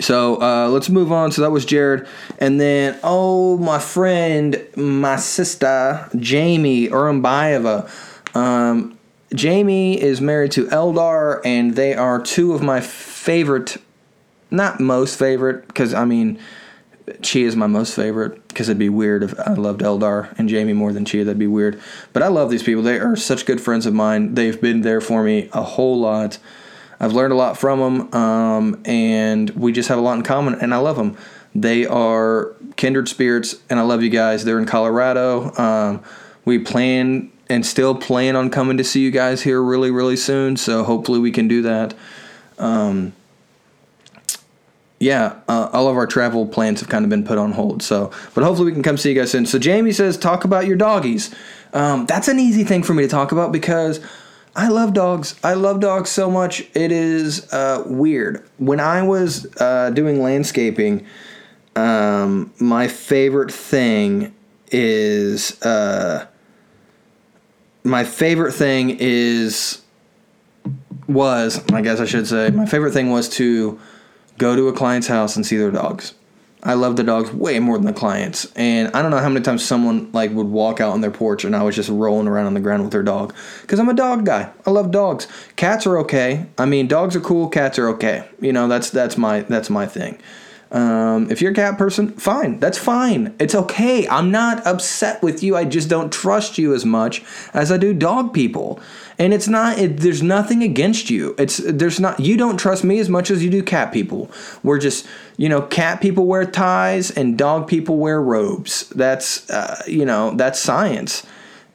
so uh, let's move on. So that was Jared, and then oh my friend, my sister Jamie Urumbayeva. Um, Jamie is married to Eldar, and they are two of my favorite not most favorite because I mean, Chia is my most favorite because it'd be weird if I loved Eldar and Jamie more than Chia. That'd be weird. But I love these people. They are such good friends of mine. They've been there for me a whole lot. I've learned a lot from them, um, and we just have a lot in common. And I love them. They are kindred spirits, and I love you guys. They're in Colorado. Um, we plan and still plan on coming to see you guys here really, really soon. So hopefully we can do that. Um, yeah, uh, all of our travel plans have kind of been put on hold. So, but hopefully we can come see you guys soon. So Jamie says, talk about your doggies. Um, that's an easy thing for me to talk about because I love dogs. I love dogs so much. It is uh, weird. When I was uh, doing landscaping, um, my favorite thing is uh, my favorite thing is was I guess I should say my favorite thing was to go to a client's house and see their dogs. I love the dogs way more than the clients. And I don't know how many times someone like would walk out on their porch and I was just rolling around on the ground with their dog cuz I'm a dog guy. I love dogs. Cats are okay. I mean, dogs are cool, cats are okay. You know, that's that's my that's my thing. Um, if you're a cat person, fine. That's fine. It's okay. I'm not upset with you. I just don't trust you as much as I do dog people. And it's not. It, there's nothing against you. It's there's not. You don't trust me as much as you do cat people. We're just you know, cat people wear ties and dog people wear robes. That's uh, you know that's science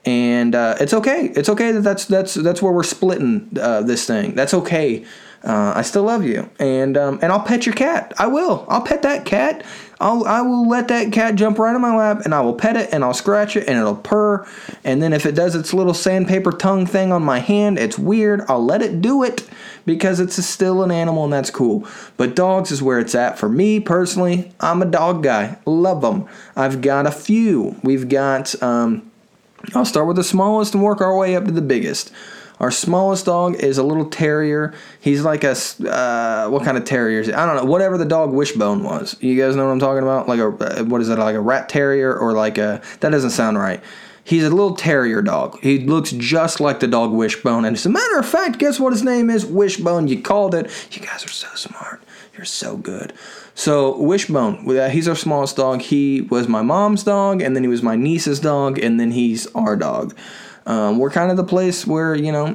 and uh, it's okay. It's okay that that's that's that's where we're splitting uh, this thing. That's okay. Uh, I still love you, and um, and I'll pet your cat. I will. I'll pet that cat. I'll I will let that cat jump right in my lap, and I will pet it, and I'll scratch it, and it'll purr. And then if it does its little sandpaper tongue thing on my hand, it's weird. I'll let it do it because it's still an animal, and that's cool. But dogs is where it's at for me personally. I'm a dog guy. Love them. I've got a few. We've got. Um, I'll start with the smallest and work our way up to the biggest. Our smallest dog is a little terrier. He's like a uh, what kind of terrier is it? I don't know. Whatever the dog Wishbone was. You guys know what I'm talking about? Like a uh, what is that? Like a rat terrier or like a that doesn't sound right. He's a little terrier dog. He looks just like the dog Wishbone. And as a matter of fact, guess what his name is? Wishbone. You called it. You guys are so smart. You're so good. So Wishbone, he's our smallest dog. He was my mom's dog, and then he was my niece's dog, and then he's our dog. Um, we're kind of the place where you know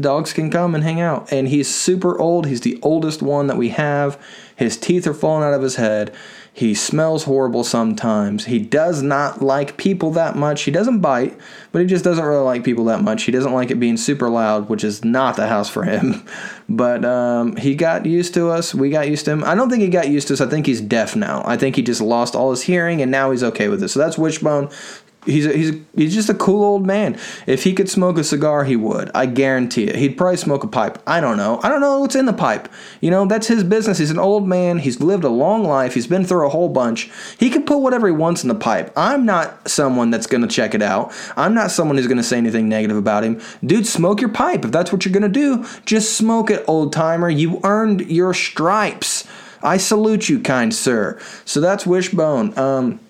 dogs can come and hang out. And he's super old. He's the oldest one that we have. His teeth are falling out of his head. He smells horrible sometimes. He does not like people that much. He doesn't bite, but he just doesn't really like people that much. He doesn't like it being super loud, which is not the house for him. But um, he got used to us. We got used to him. I don't think he got used to us. I think he's deaf now. I think he just lost all his hearing and now he's okay with it. So that's Wishbone. He's a, he's a, he's just a cool old man. If he could smoke a cigar, he would. I guarantee it. He'd probably smoke a pipe. I don't know. I don't know what's in the pipe. You know, that's his business. He's an old man. He's lived a long life. He's been through a whole bunch. He can put whatever he wants in the pipe. I'm not someone that's going to check it out. I'm not someone who's going to say anything negative about him. Dude, smoke your pipe. If that's what you're going to do, just smoke it, old timer. You earned your stripes. I salute you, kind sir. So that's Wishbone. Um,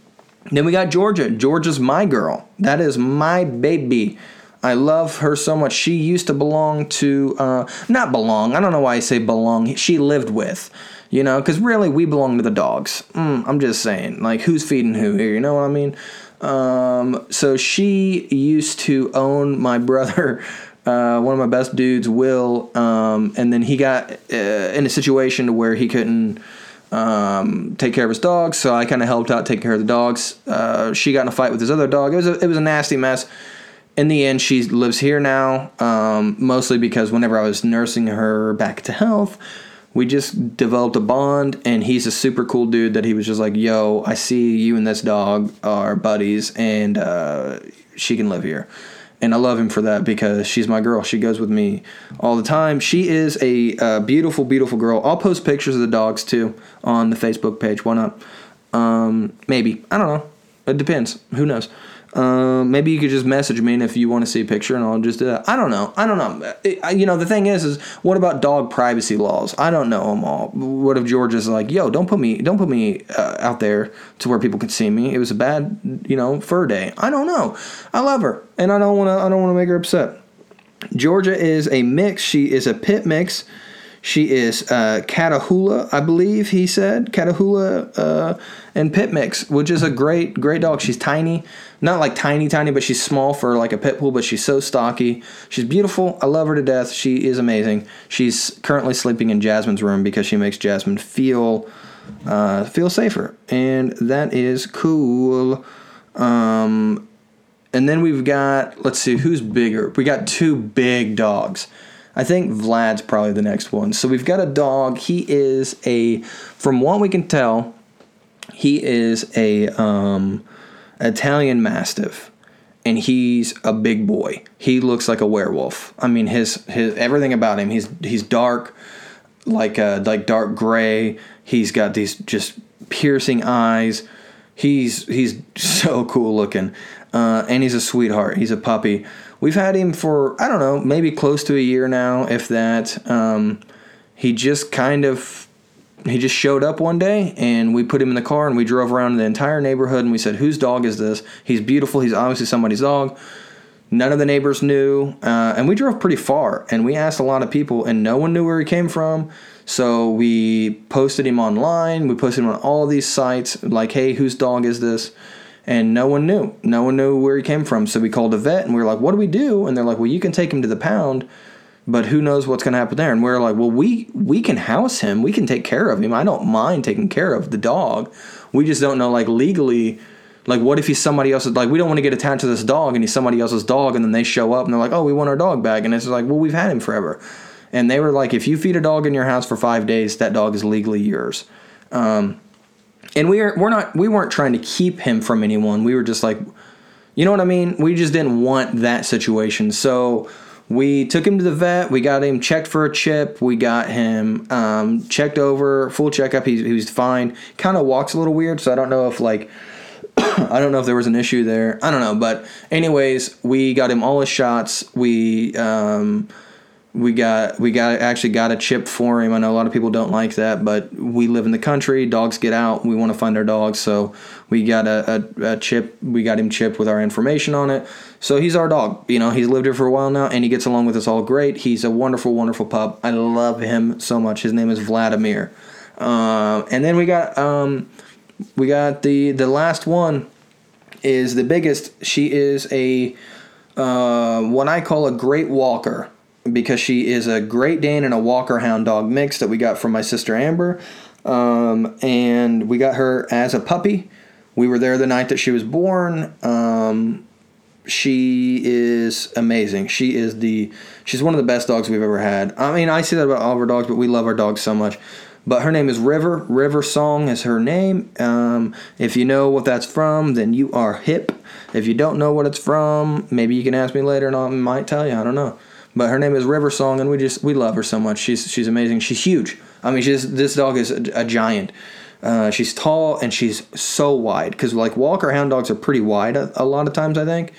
then we got Georgia. Georgia's my girl. That is my baby. I love her so much. She used to belong to, uh, not belong. I don't know why I say belong. She lived with, you know, because really we belong to the dogs. Mm, I'm just saying, like, who's feeding who here? You know what I mean? Um, so she used to own my brother. Uh, one of my best dudes, Will, um, and then he got uh, in a situation where he couldn't um, take care of his dogs. So I kind of helped out take care of the dogs. Uh, she got in a fight with his other dog. It was a, it was a nasty mess. In the end, she lives here now, um, mostly because whenever I was nursing her back to health, we just developed a bond. And he's a super cool dude that he was just like, "Yo, I see you and this dog are buddies, and uh, she can live here." And I love him for that because she's my girl. She goes with me all the time. She is a, uh, beautiful, beautiful girl. I'll post pictures of the dogs too on the Facebook page. Why not? Um, maybe I don't know. It depends. Who knows? Um, maybe you could just message me, and if you want to see a picture, and I'll just do that. I don't know. I don't know. It, you know, the thing is, is what about dog privacy laws? I don't know them all. What if Georgia's like, yo, don't put me, don't put me uh, out there to where people can see me. It was a bad, you know, fur day. I don't know. I love her, and I don't want to. I don't want to make her upset. Georgia is a mix. She is a pit mix. She is uh, Catahoula, I believe he said. Catahoula uh, and Pit Mix, which is a great, great dog. She's tiny. Not like tiny, tiny, but she's small for like a pit bull, but she's so stocky. She's beautiful. I love her to death. She is amazing. She's currently sleeping in Jasmine's room because she makes Jasmine feel uh, feel safer. And that is cool. Um, and then we've got, let's see, who's bigger? We got two big dogs. I think Vlad's probably the next one. So we've got a dog. He is a, from what we can tell, he is a um, Italian Mastiff, and he's a big boy. He looks like a werewolf. I mean, his his everything about him. He's he's dark, like a, uh, like dark gray. He's got these just piercing eyes. He's he's so cool looking, uh, and he's a sweetheart. He's a puppy. We've had him for I don't know, maybe close to a year now, if that. Um, he just kind of he just showed up one day and we put him in the car and we drove around the entire neighborhood and we said whose dog is this? He's beautiful. He's obviously somebody's dog. None of the neighbors knew uh, and we drove pretty far and we asked a lot of people and no one knew where he came from. So we posted him online. We posted him on all these sites like hey whose dog is this and no one knew. No one knew where he came from. So we called a vet and we were like what do we do? And they're like well you can take him to the pound but who knows what's going to happen there. And we're like well we we can house him. We can take care of him. I don't mind taking care of the dog. We just don't know like legally like what if he's somebody else's like we don't want to get attached to this dog and he's somebody else's dog and then they show up and they're like oh we want our dog back. And it's like well we've had him forever. And they were like if you feed a dog in your house for five days that dog is legally yours. Um, and we are we're not we weren't trying to keep him from anyone we were just like you know what i mean we just didn't want that situation so we took him to the vet. We got him checked for a chip. We got him um, checked over, full checkup. He, he was fine. Kind of walks a little weird, so I don't know if like I don't know if there was an issue there. I don't know, but anyways, we got him all his shots. We um, we got we got actually got a chip for him. I know a lot of people don't like that, but we live in the country. Dogs get out. We want to find our dogs, so we got a, a, a, chip. We got him chipped with our information on it. So he's our dog. You know, he's lived here for a while now, and he gets along with us all great. He's a wonderful, wonderful pup. I love him so much. His name is Vladimir. Uh, and then we got um, we got the the last one is the biggest. She is a uh, what I call a great walker because she is a Great Dane and a Walker Hound dog mix that we got from my sister Amber. Um, and we got her as a puppy. We were there the night that she was born. Um, she is amazing. She is the she's one of the best dogs we've ever had. I mean, I say that about all of our dogs, but we love our dogs so much. But her name is River. River Song is her name. Um, if you know what that's from, then you are hip. If you don't know what it's from, maybe you can ask me later and I might tell you. I don't know. But her name is River Song, and we just we love her so much. She's she's amazing. She's huge. I mean, she's this dog is a, a giant. Uh, she's tall and she's so wide because like Walker Hound dogs are pretty wide a, a, lot of times I think,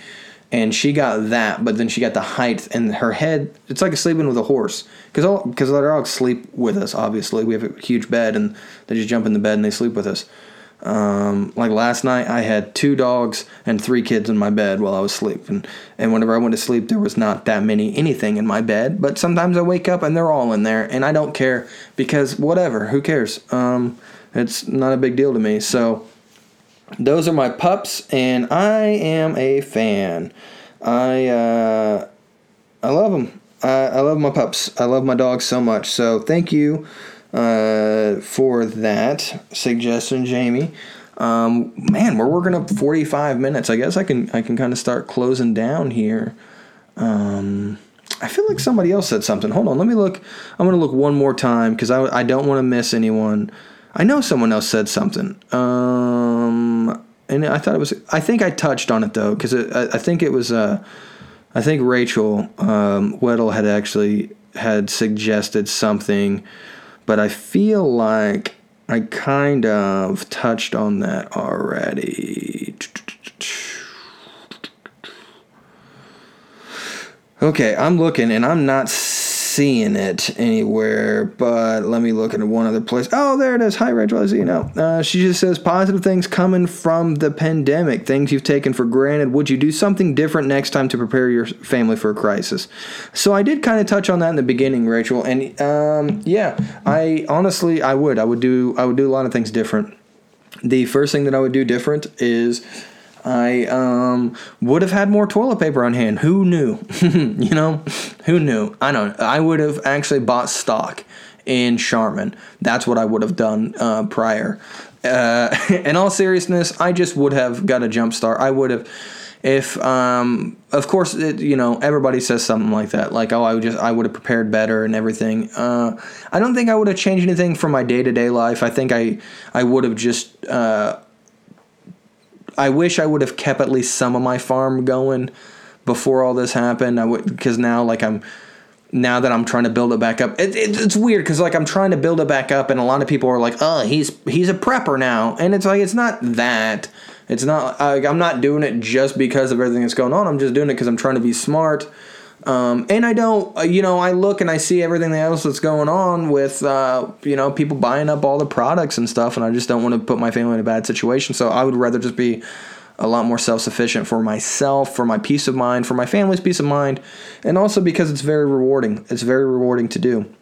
and she got that, but then she got the height and her head. It's like sleeping with a horse because all because our dogs sleep with us. Obviously, we have a huge bed and they just jump in the bed and they sleep with us. Um, like last night, I had two dogs and three kids in my bed while I was sleeping. And whenever I went to sleep, there was not that many anything in my bed. But sometimes I wake up and they're all in there, and I don't care because whatever, who cares? Um, it's not a big deal to me. So those are my pups, and I am a fan. I uh, I love them. I, I love my pups. I love my dogs so much. So thank you uh, for that suggestion, Jamie. Um, man, we're working up 45 minutes. I guess I can I can kind of start closing down here. Um, I feel like somebody else said something. Hold on, let me look. I'm gonna look one more time because I, I don't want to miss anyone. I know someone else said something. Um, and I thought it was. I think I touched on it though because I, I think it was. Uh, I think Rachel um, Weddle had actually had suggested something, but I feel like I kind of touched on that already. Okay, I'm looking and I'm not seeing it anywhere, but let me look at one other place. Oh, there it is. Hi, Rachel. I see you now. Uh, she just says positive things coming from the pandemic, things you've taken for granted. Would you do something different next time to prepare your family for a crisis? So I did kind of touch on that in the beginning, Rachel, and um, yeah, I honestly I would. I would do. I would do a lot of things different. The first thing that I would do different is I um, would have had more toilet paper on hand. Who knew? you know, who knew? I don't. I would have actually bought stock in Charmin. That's what I would have done uh, prior. Uh, in all seriousness, I just would have got a jump start. I would have, if um, of course, it, you know, everybody says something like that, like, oh, I would just, I would have prepared better and everything. Uh, I don't think I would have changed anything for my day to day life. I think I, I would have just. Uh, I wish I would have kept at least some of my farm going before all this happened. I would because now like I'm now that I'm trying to build it back up. It, it, it's weird because like I'm trying to build it back up, and a lot of people are like, "Oh, he's he's a prepper now," and it's like it's not that. It's not. I'm not doing it just because of everything that's going on. I'm just doing it because I'm trying to be smart um, and I don't, uh, you know, I look and I see everything else that's going on with, uh, you know, people buying up all the products and stuff, and I just don't want to put my family in a bad situation. So I would rather just be a lot more self sufficient for myself, for my peace of mind, for my family's peace of mind, and also because it's very rewarding. It's very rewarding to do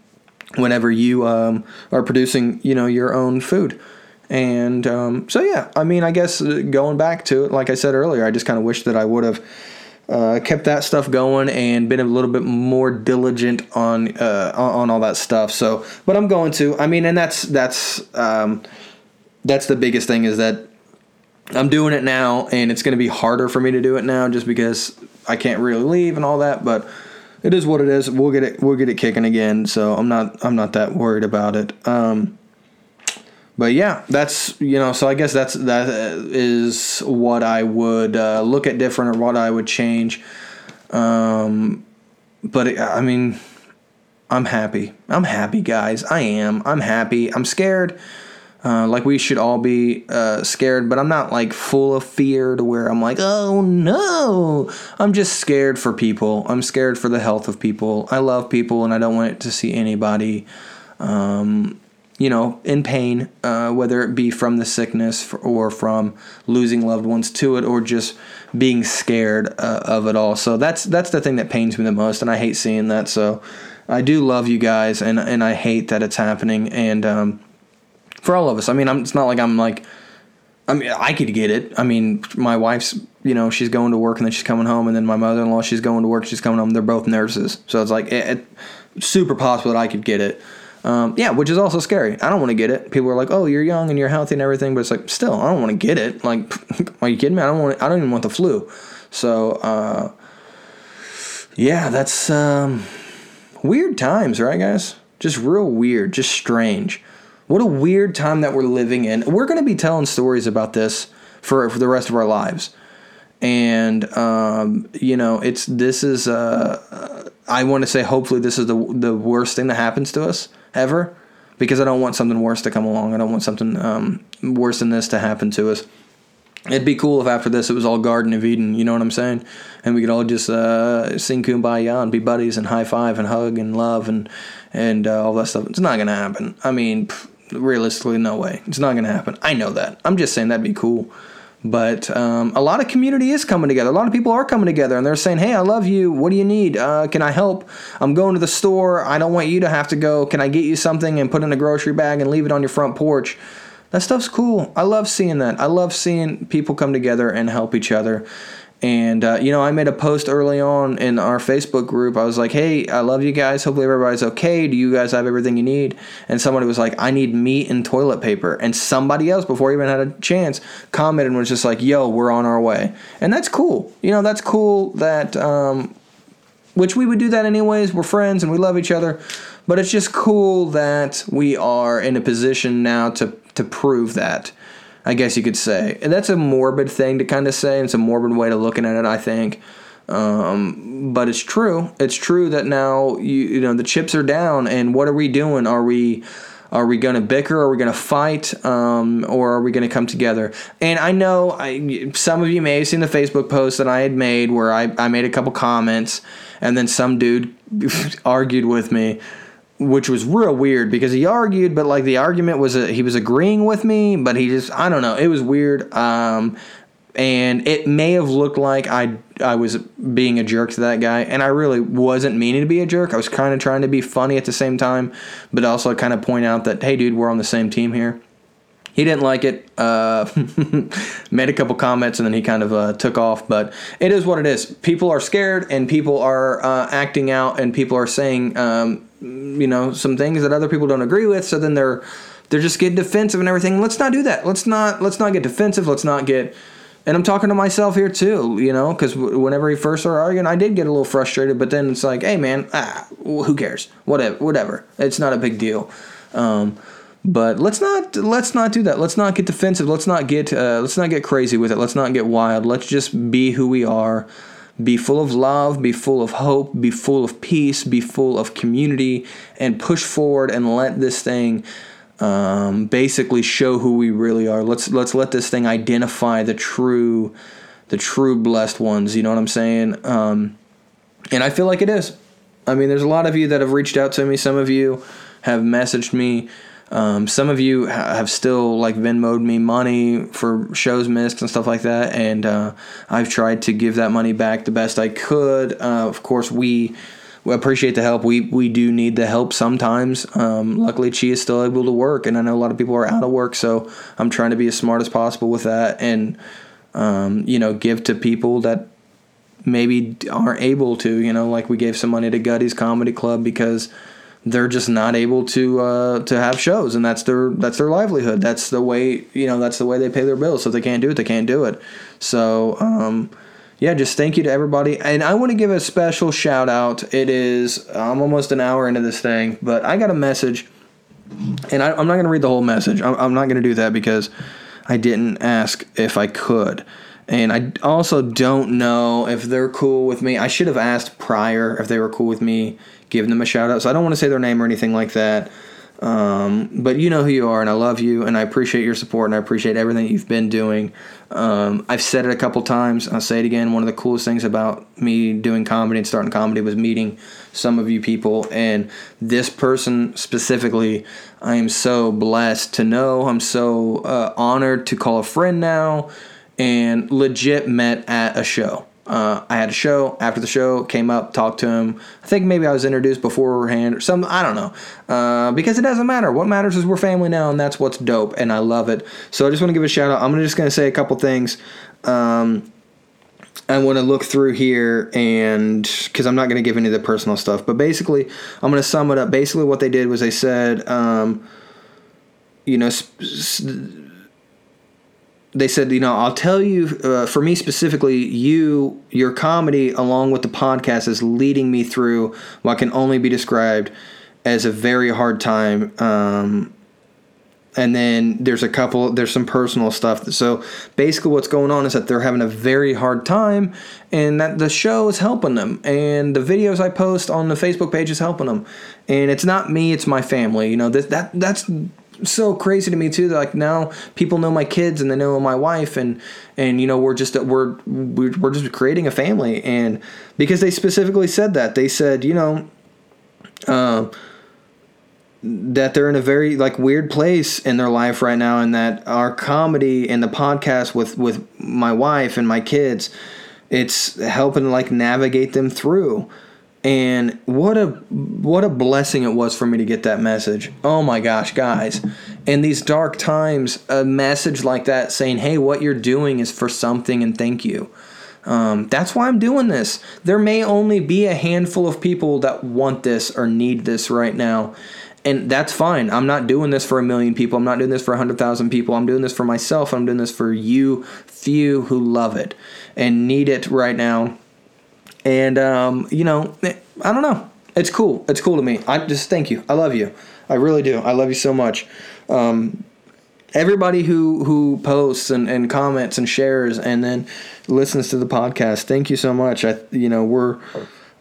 whenever you um, are producing, you know, your own food. And um, so, yeah, I mean, I guess uh, going back to it, like I said earlier, I just kind of wish that I would have uh, kept that stuff going and been a little bit more diligent on uh, on all that stuff. So, but I'm going to. I mean, and that's that's um, that's the biggest thing is that I'm doing it now, and it's going to be harder for me to do it now just because I can't really leave and all that. But it is what it is. We'll get it. We'll get it kicking again. So I'm not I'm not that worried about it. Um, but yeah, that's you know. So I guess that's that is what I would uh, look at different or what I would change. Um, but it, I mean, I'm happy. I'm happy, guys. I am. I'm happy. I'm scared. Uh, like we should all be uh, scared, but I'm not like full of fear to where I'm like, oh no. I'm just scared for people. I'm scared for the health of people. I love people, and I don't want to see anybody. Um, you know, in pain, uh, whether it be from the sickness or from losing loved ones to it, or just being scared uh, of it all. So that's that's the thing that pains me the most, and I hate seeing that. So I do love you guys, and and I hate that it's happening. And um, for all of us, I mean, I'm, it's not like I'm like, I mean, I could get it. I mean, my wife's, you know, she's going to work and then she's coming home, and then my mother-in-law, she's going to work, she's coming home. They're both nurses, so it's like it, it, super possible that I could get it. Um, yeah, which is also scary. I don't want to get it. People are like, "Oh, you're young and you're healthy and everything," but it's like, still, I don't want to get it. Like, are you kidding me? I don't want. I don't even want the flu. So, uh, yeah, that's um, weird times, right, guys? Just real weird, just strange. What a weird time that we're living in. We're going to be telling stories about this for for the rest of our lives, and um, you know, it's this is. Uh, I want to say, hopefully, this is the the worst thing that happens to us ever because I don't want something worse to come along. I don't want something um, worse than this to happen to us. It'd be cool if after this it was all Garden of Eden, you know what I'm saying? And we could all just uh, sing Kumbaya and be buddies and high five and hug and love and and uh, all that stuff. It's not gonna happen. I mean, realistically, no way. It's not gonna happen. I know that. I'm just saying that'd be cool. But um, a lot of community is coming together. A lot of people are coming together and they're saying, hey, I love you. What do you need? Uh, can I help? I'm going to the store. I don't want you to have to go. Can I get you something and put in a grocery bag and leave it on your front porch? That stuff's cool. I love seeing that. I love seeing people come together and help each other. And uh, you know, I made a post early on in our Facebook group. I was like, "Hey, I love you guys. Hopefully everybody's okay. Do you guys have everything you need?" And somebody was like, "I need meat and toilet paper." And somebody else, before I even had a chance, commented and was just like, "Yo, we're on our way." And that's cool. You know, that's cool that. Um, which we would do that anyways. We're friends and we love each other. But it's just cool that we are in a position now to to prove that. I guess you could say. And that's a morbid thing to kind of say. It's a morbid way to looking at it, I think. Um, but it's true. It's true that now you you know the chips are down, and what are we doing? Are we are we going to bicker? Are we going to fight? Um, or are we going to come together? And I know I, some of you may have seen the Facebook post that I had made where I, I made a couple comments, and then some dude argued with me which was real weird because he argued, but like the argument was a, he was agreeing with me, but he just I don't know. It was weird, um, and it may have looked like I I was being a jerk to that guy, and I really wasn't meaning to be a jerk. I was kind of trying to be funny at the same time, but also kind of point out that hey, dude, we're on the same team here. He didn't like it. Uh, made a couple comments and then he kind of uh, took off. But it is what it is. People are scared and people are uh, acting out and people are saying um, you know some things that other people don't agree with so then they're they're just getting defensive and everything let's not do that let's not let's not get defensive let's not get and i'm talking to myself here too you know because whenever he first started arguing i did get a little frustrated but then it's like hey man ah, who cares whatever whatever it's not a big deal um, but let's not let's not do that let's not get defensive let's not get uh, let's not get crazy with it let's not get wild let's just be who we are be full of love, be full of hope, be full of peace, be full of community, and push forward and let this thing um, basically show who we really are. Let's let's let this thing identify the true, the true blessed ones. You know what I'm saying? Um, and I feel like it is. I mean, there's a lot of you that have reached out to me. Some of you have messaged me. Um, some of you have still like Venmoed me money for shows missed and stuff like that, and uh, I've tried to give that money back the best I could. Uh, of course, we, we appreciate the help. We we do need the help sometimes. Um, luckily, Chi is still able to work, and I know a lot of people are out of work, so I'm trying to be as smart as possible with that, and um, you know, give to people that maybe aren't able to. You know, like we gave some money to Gutty's Comedy Club because they're just not able to uh, to have shows, and that's their that's their livelihood. That's the way you know that's the way they pay their bills. So if they can't do it, they can't do it. So um, yeah, just thank you to everybody, and I want to give a special shout out. It is I'm almost an hour into this thing, but I got a message, and I, am not going to read the whole message. I'm, I'm not going to do that because I didn't ask if I could. And I also don't know if they're cool with me. I should have asked prior if they were cool with me giving them a shout out. So I don't want to say their name or anything like that. Um, but you know who you are, and I love you, and I appreciate your support, and I appreciate everything you've been doing. Um, I've said it a couple times. I'll say it again. One of the coolest things about me doing comedy and starting comedy was meeting some of you people, and this person specifically, I am so blessed to know. I'm so uh, honored to call a friend now, and legit met at a show. Uh, I had a show. After the show, came up, talked to him. I think maybe I was introduced beforehand or something. I don't know. Uh, because it doesn't matter. What matters is we're family now, and that's what's dope, and I love it. So I just want to give a shout out. I'm just going to say a couple things. Um, I want to look through here and because I'm not going to give any of the personal stuff, but basically, I'm going to sum it up. Basically, what they did was they said, um, you know, sp- they said, you know, I'll tell you, uh, for me specifically, you, your comedy along with the podcast is leading me through what can only be described as a very hard time. Um, and then there's a couple, there's some personal stuff. So basically, what's going on is that they're having a very hard time, and that the show is helping them, and the videos I post on the Facebook page is helping them. And it's not me, it's my family. You know, that that that's so crazy to me too. Like now, people know my kids and they know my wife, and and you know we're just we're we're just creating a family. And because they specifically said that, they said you know. Uh, that they're in a very like weird place in their life right now and that our comedy and the podcast with with my wife and my kids it's helping like navigate them through and what a what a blessing it was for me to get that message. Oh my gosh, guys. In these dark times, a message like that saying, "Hey, what you're doing is for something and thank you." Um, that's why I'm doing this. There may only be a handful of people that want this or need this right now. And that's fine. I'm not doing this for a million people. I'm not doing this for 100,000 people. I'm doing this for myself. I'm doing this for you, few who love it and need it right now. And, um, you know, I don't know. It's cool. It's cool to me. I just thank you. I love you. I really do. I love you so much. Um, everybody who who posts and, and comments and shares and then listens to the podcast thank you so much i you know we're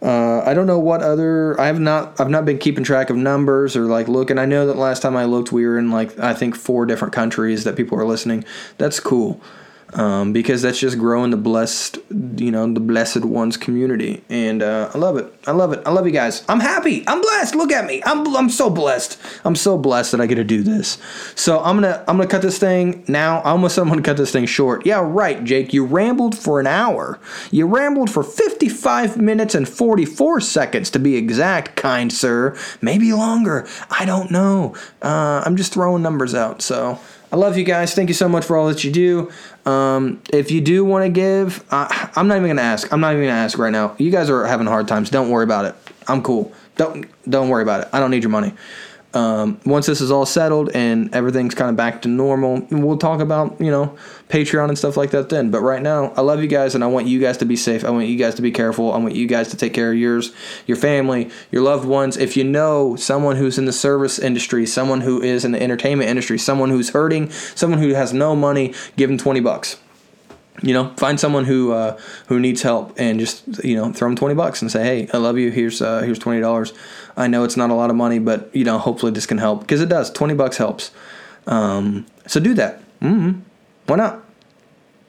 uh, I don't know what other I have not I've not been keeping track of numbers or like looking. I know that last time I looked we were in like I think four different countries that people are listening. That's cool um, because that's just growing the blessed, you know, the blessed ones community, and uh, I love it. I love it. I love you guys. I'm happy. I'm blessed. Look at me. I'm I'm so blessed. I'm so blessed that I get to do this. So I'm gonna I'm gonna cut this thing now. I almost said I'm gonna cut this thing short. Yeah, right, Jake. You rambled for an hour. You rambled for 55 minutes and 44 seconds to be exact, kind sir. Maybe longer. I don't know. Uh, I'm just throwing numbers out. So. I love you guys. Thank you so much for all that you do. Um, if you do want to give, uh, I'm not even gonna ask. I'm not even gonna ask right now. You guys are having hard times. Don't worry about it. I'm cool. Don't don't worry about it. I don't need your money. Um, once this is all settled and everything's kind of back to normal, we'll talk about you know Patreon and stuff like that then. But right now, I love you guys and I want you guys to be safe. I want you guys to be careful. I want you guys to take care of yours, your family, your loved ones. If you know someone who's in the service industry, someone who is in the entertainment industry, someone who's hurting, someone who has no money, give them twenty bucks you know find someone who uh, who needs help and just you know throw them 20 bucks and say hey i love you here's uh, here's $20 i know it's not a lot of money but you know hopefully this can help because it does. 20 bucks helps. Um, so do that. Mm-hmm. why not?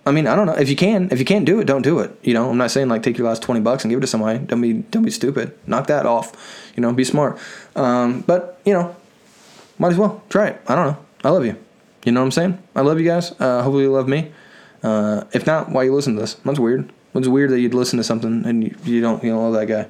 I mean i don't know. If you can if you can't do it don't do it. You know i'm not saying like take your last 20 bucks and give it to somebody. Don't be don't be stupid. Knock that off. You know be smart. Um, but you know might as well. Try it. I don't know. I love you. You know what i'm saying? I love you guys. Uh, hopefully you love me. Uh, if not, why you listen to this? That's weird. It's weird that you'd listen to something and you, you don't you know love that guy.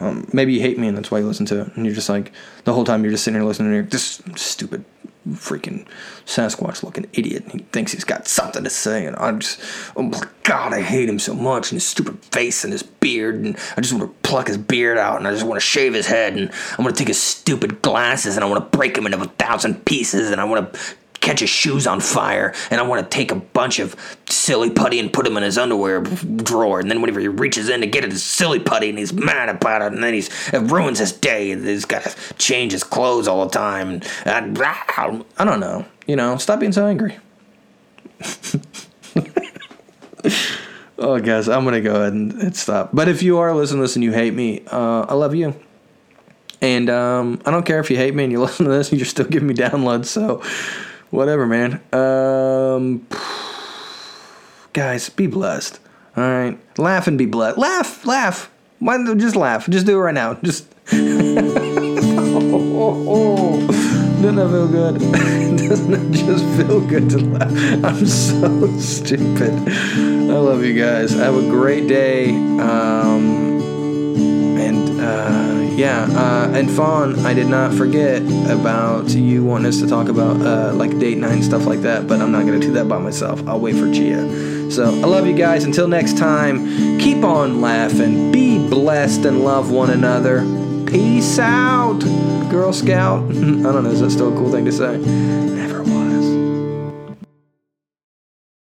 Um, maybe you hate me and that's why you listen to it. And you're just like the whole time you're just sitting here listening to this stupid freaking Sasquatch looking idiot. He thinks he's got something to say, and I'm just, oh my god, I hate him so much, and his stupid face and his beard, and I just want to pluck his beard out, and I just want to shave his head, and I want to take his stupid glasses, and I want to break him into a thousand pieces, and I want to catch his shoes on fire, and I want to take a bunch of silly putty and put him in his underwear drawer. And then whenever he reaches in to get his silly putty, and he's mad about it, and then he's it ruins his day, and he's got to change his clothes all the time. And I, I don't know, you know, stop being so angry. oh, guys, I'm gonna go ahead and, and, stop. But if you are listening to this and you hate me, uh, I love you. And um, I don't care if you hate me and you listen to this and you're still giving me downloads. So whatever, man. Um, guys, be blessed. All right, laugh and be blessed. Laugh, laugh. Why? Just laugh. Just do it right now. Just. oh, Doesn't that feel good? Doesn't it just feel good to laugh? I'm so stupid. I love you guys. Have a great day. Um, and. Uh, yeah, uh, and Fawn, I did not forget about you wanting us to talk about uh, like date night and stuff like that, but I'm not gonna do that by myself. I'll wait for Gia. So I love you guys. Until next time, keep on laughing, be blessed, and love one another. Peace out, Girl Scout. I don't know, is that still a cool thing to say?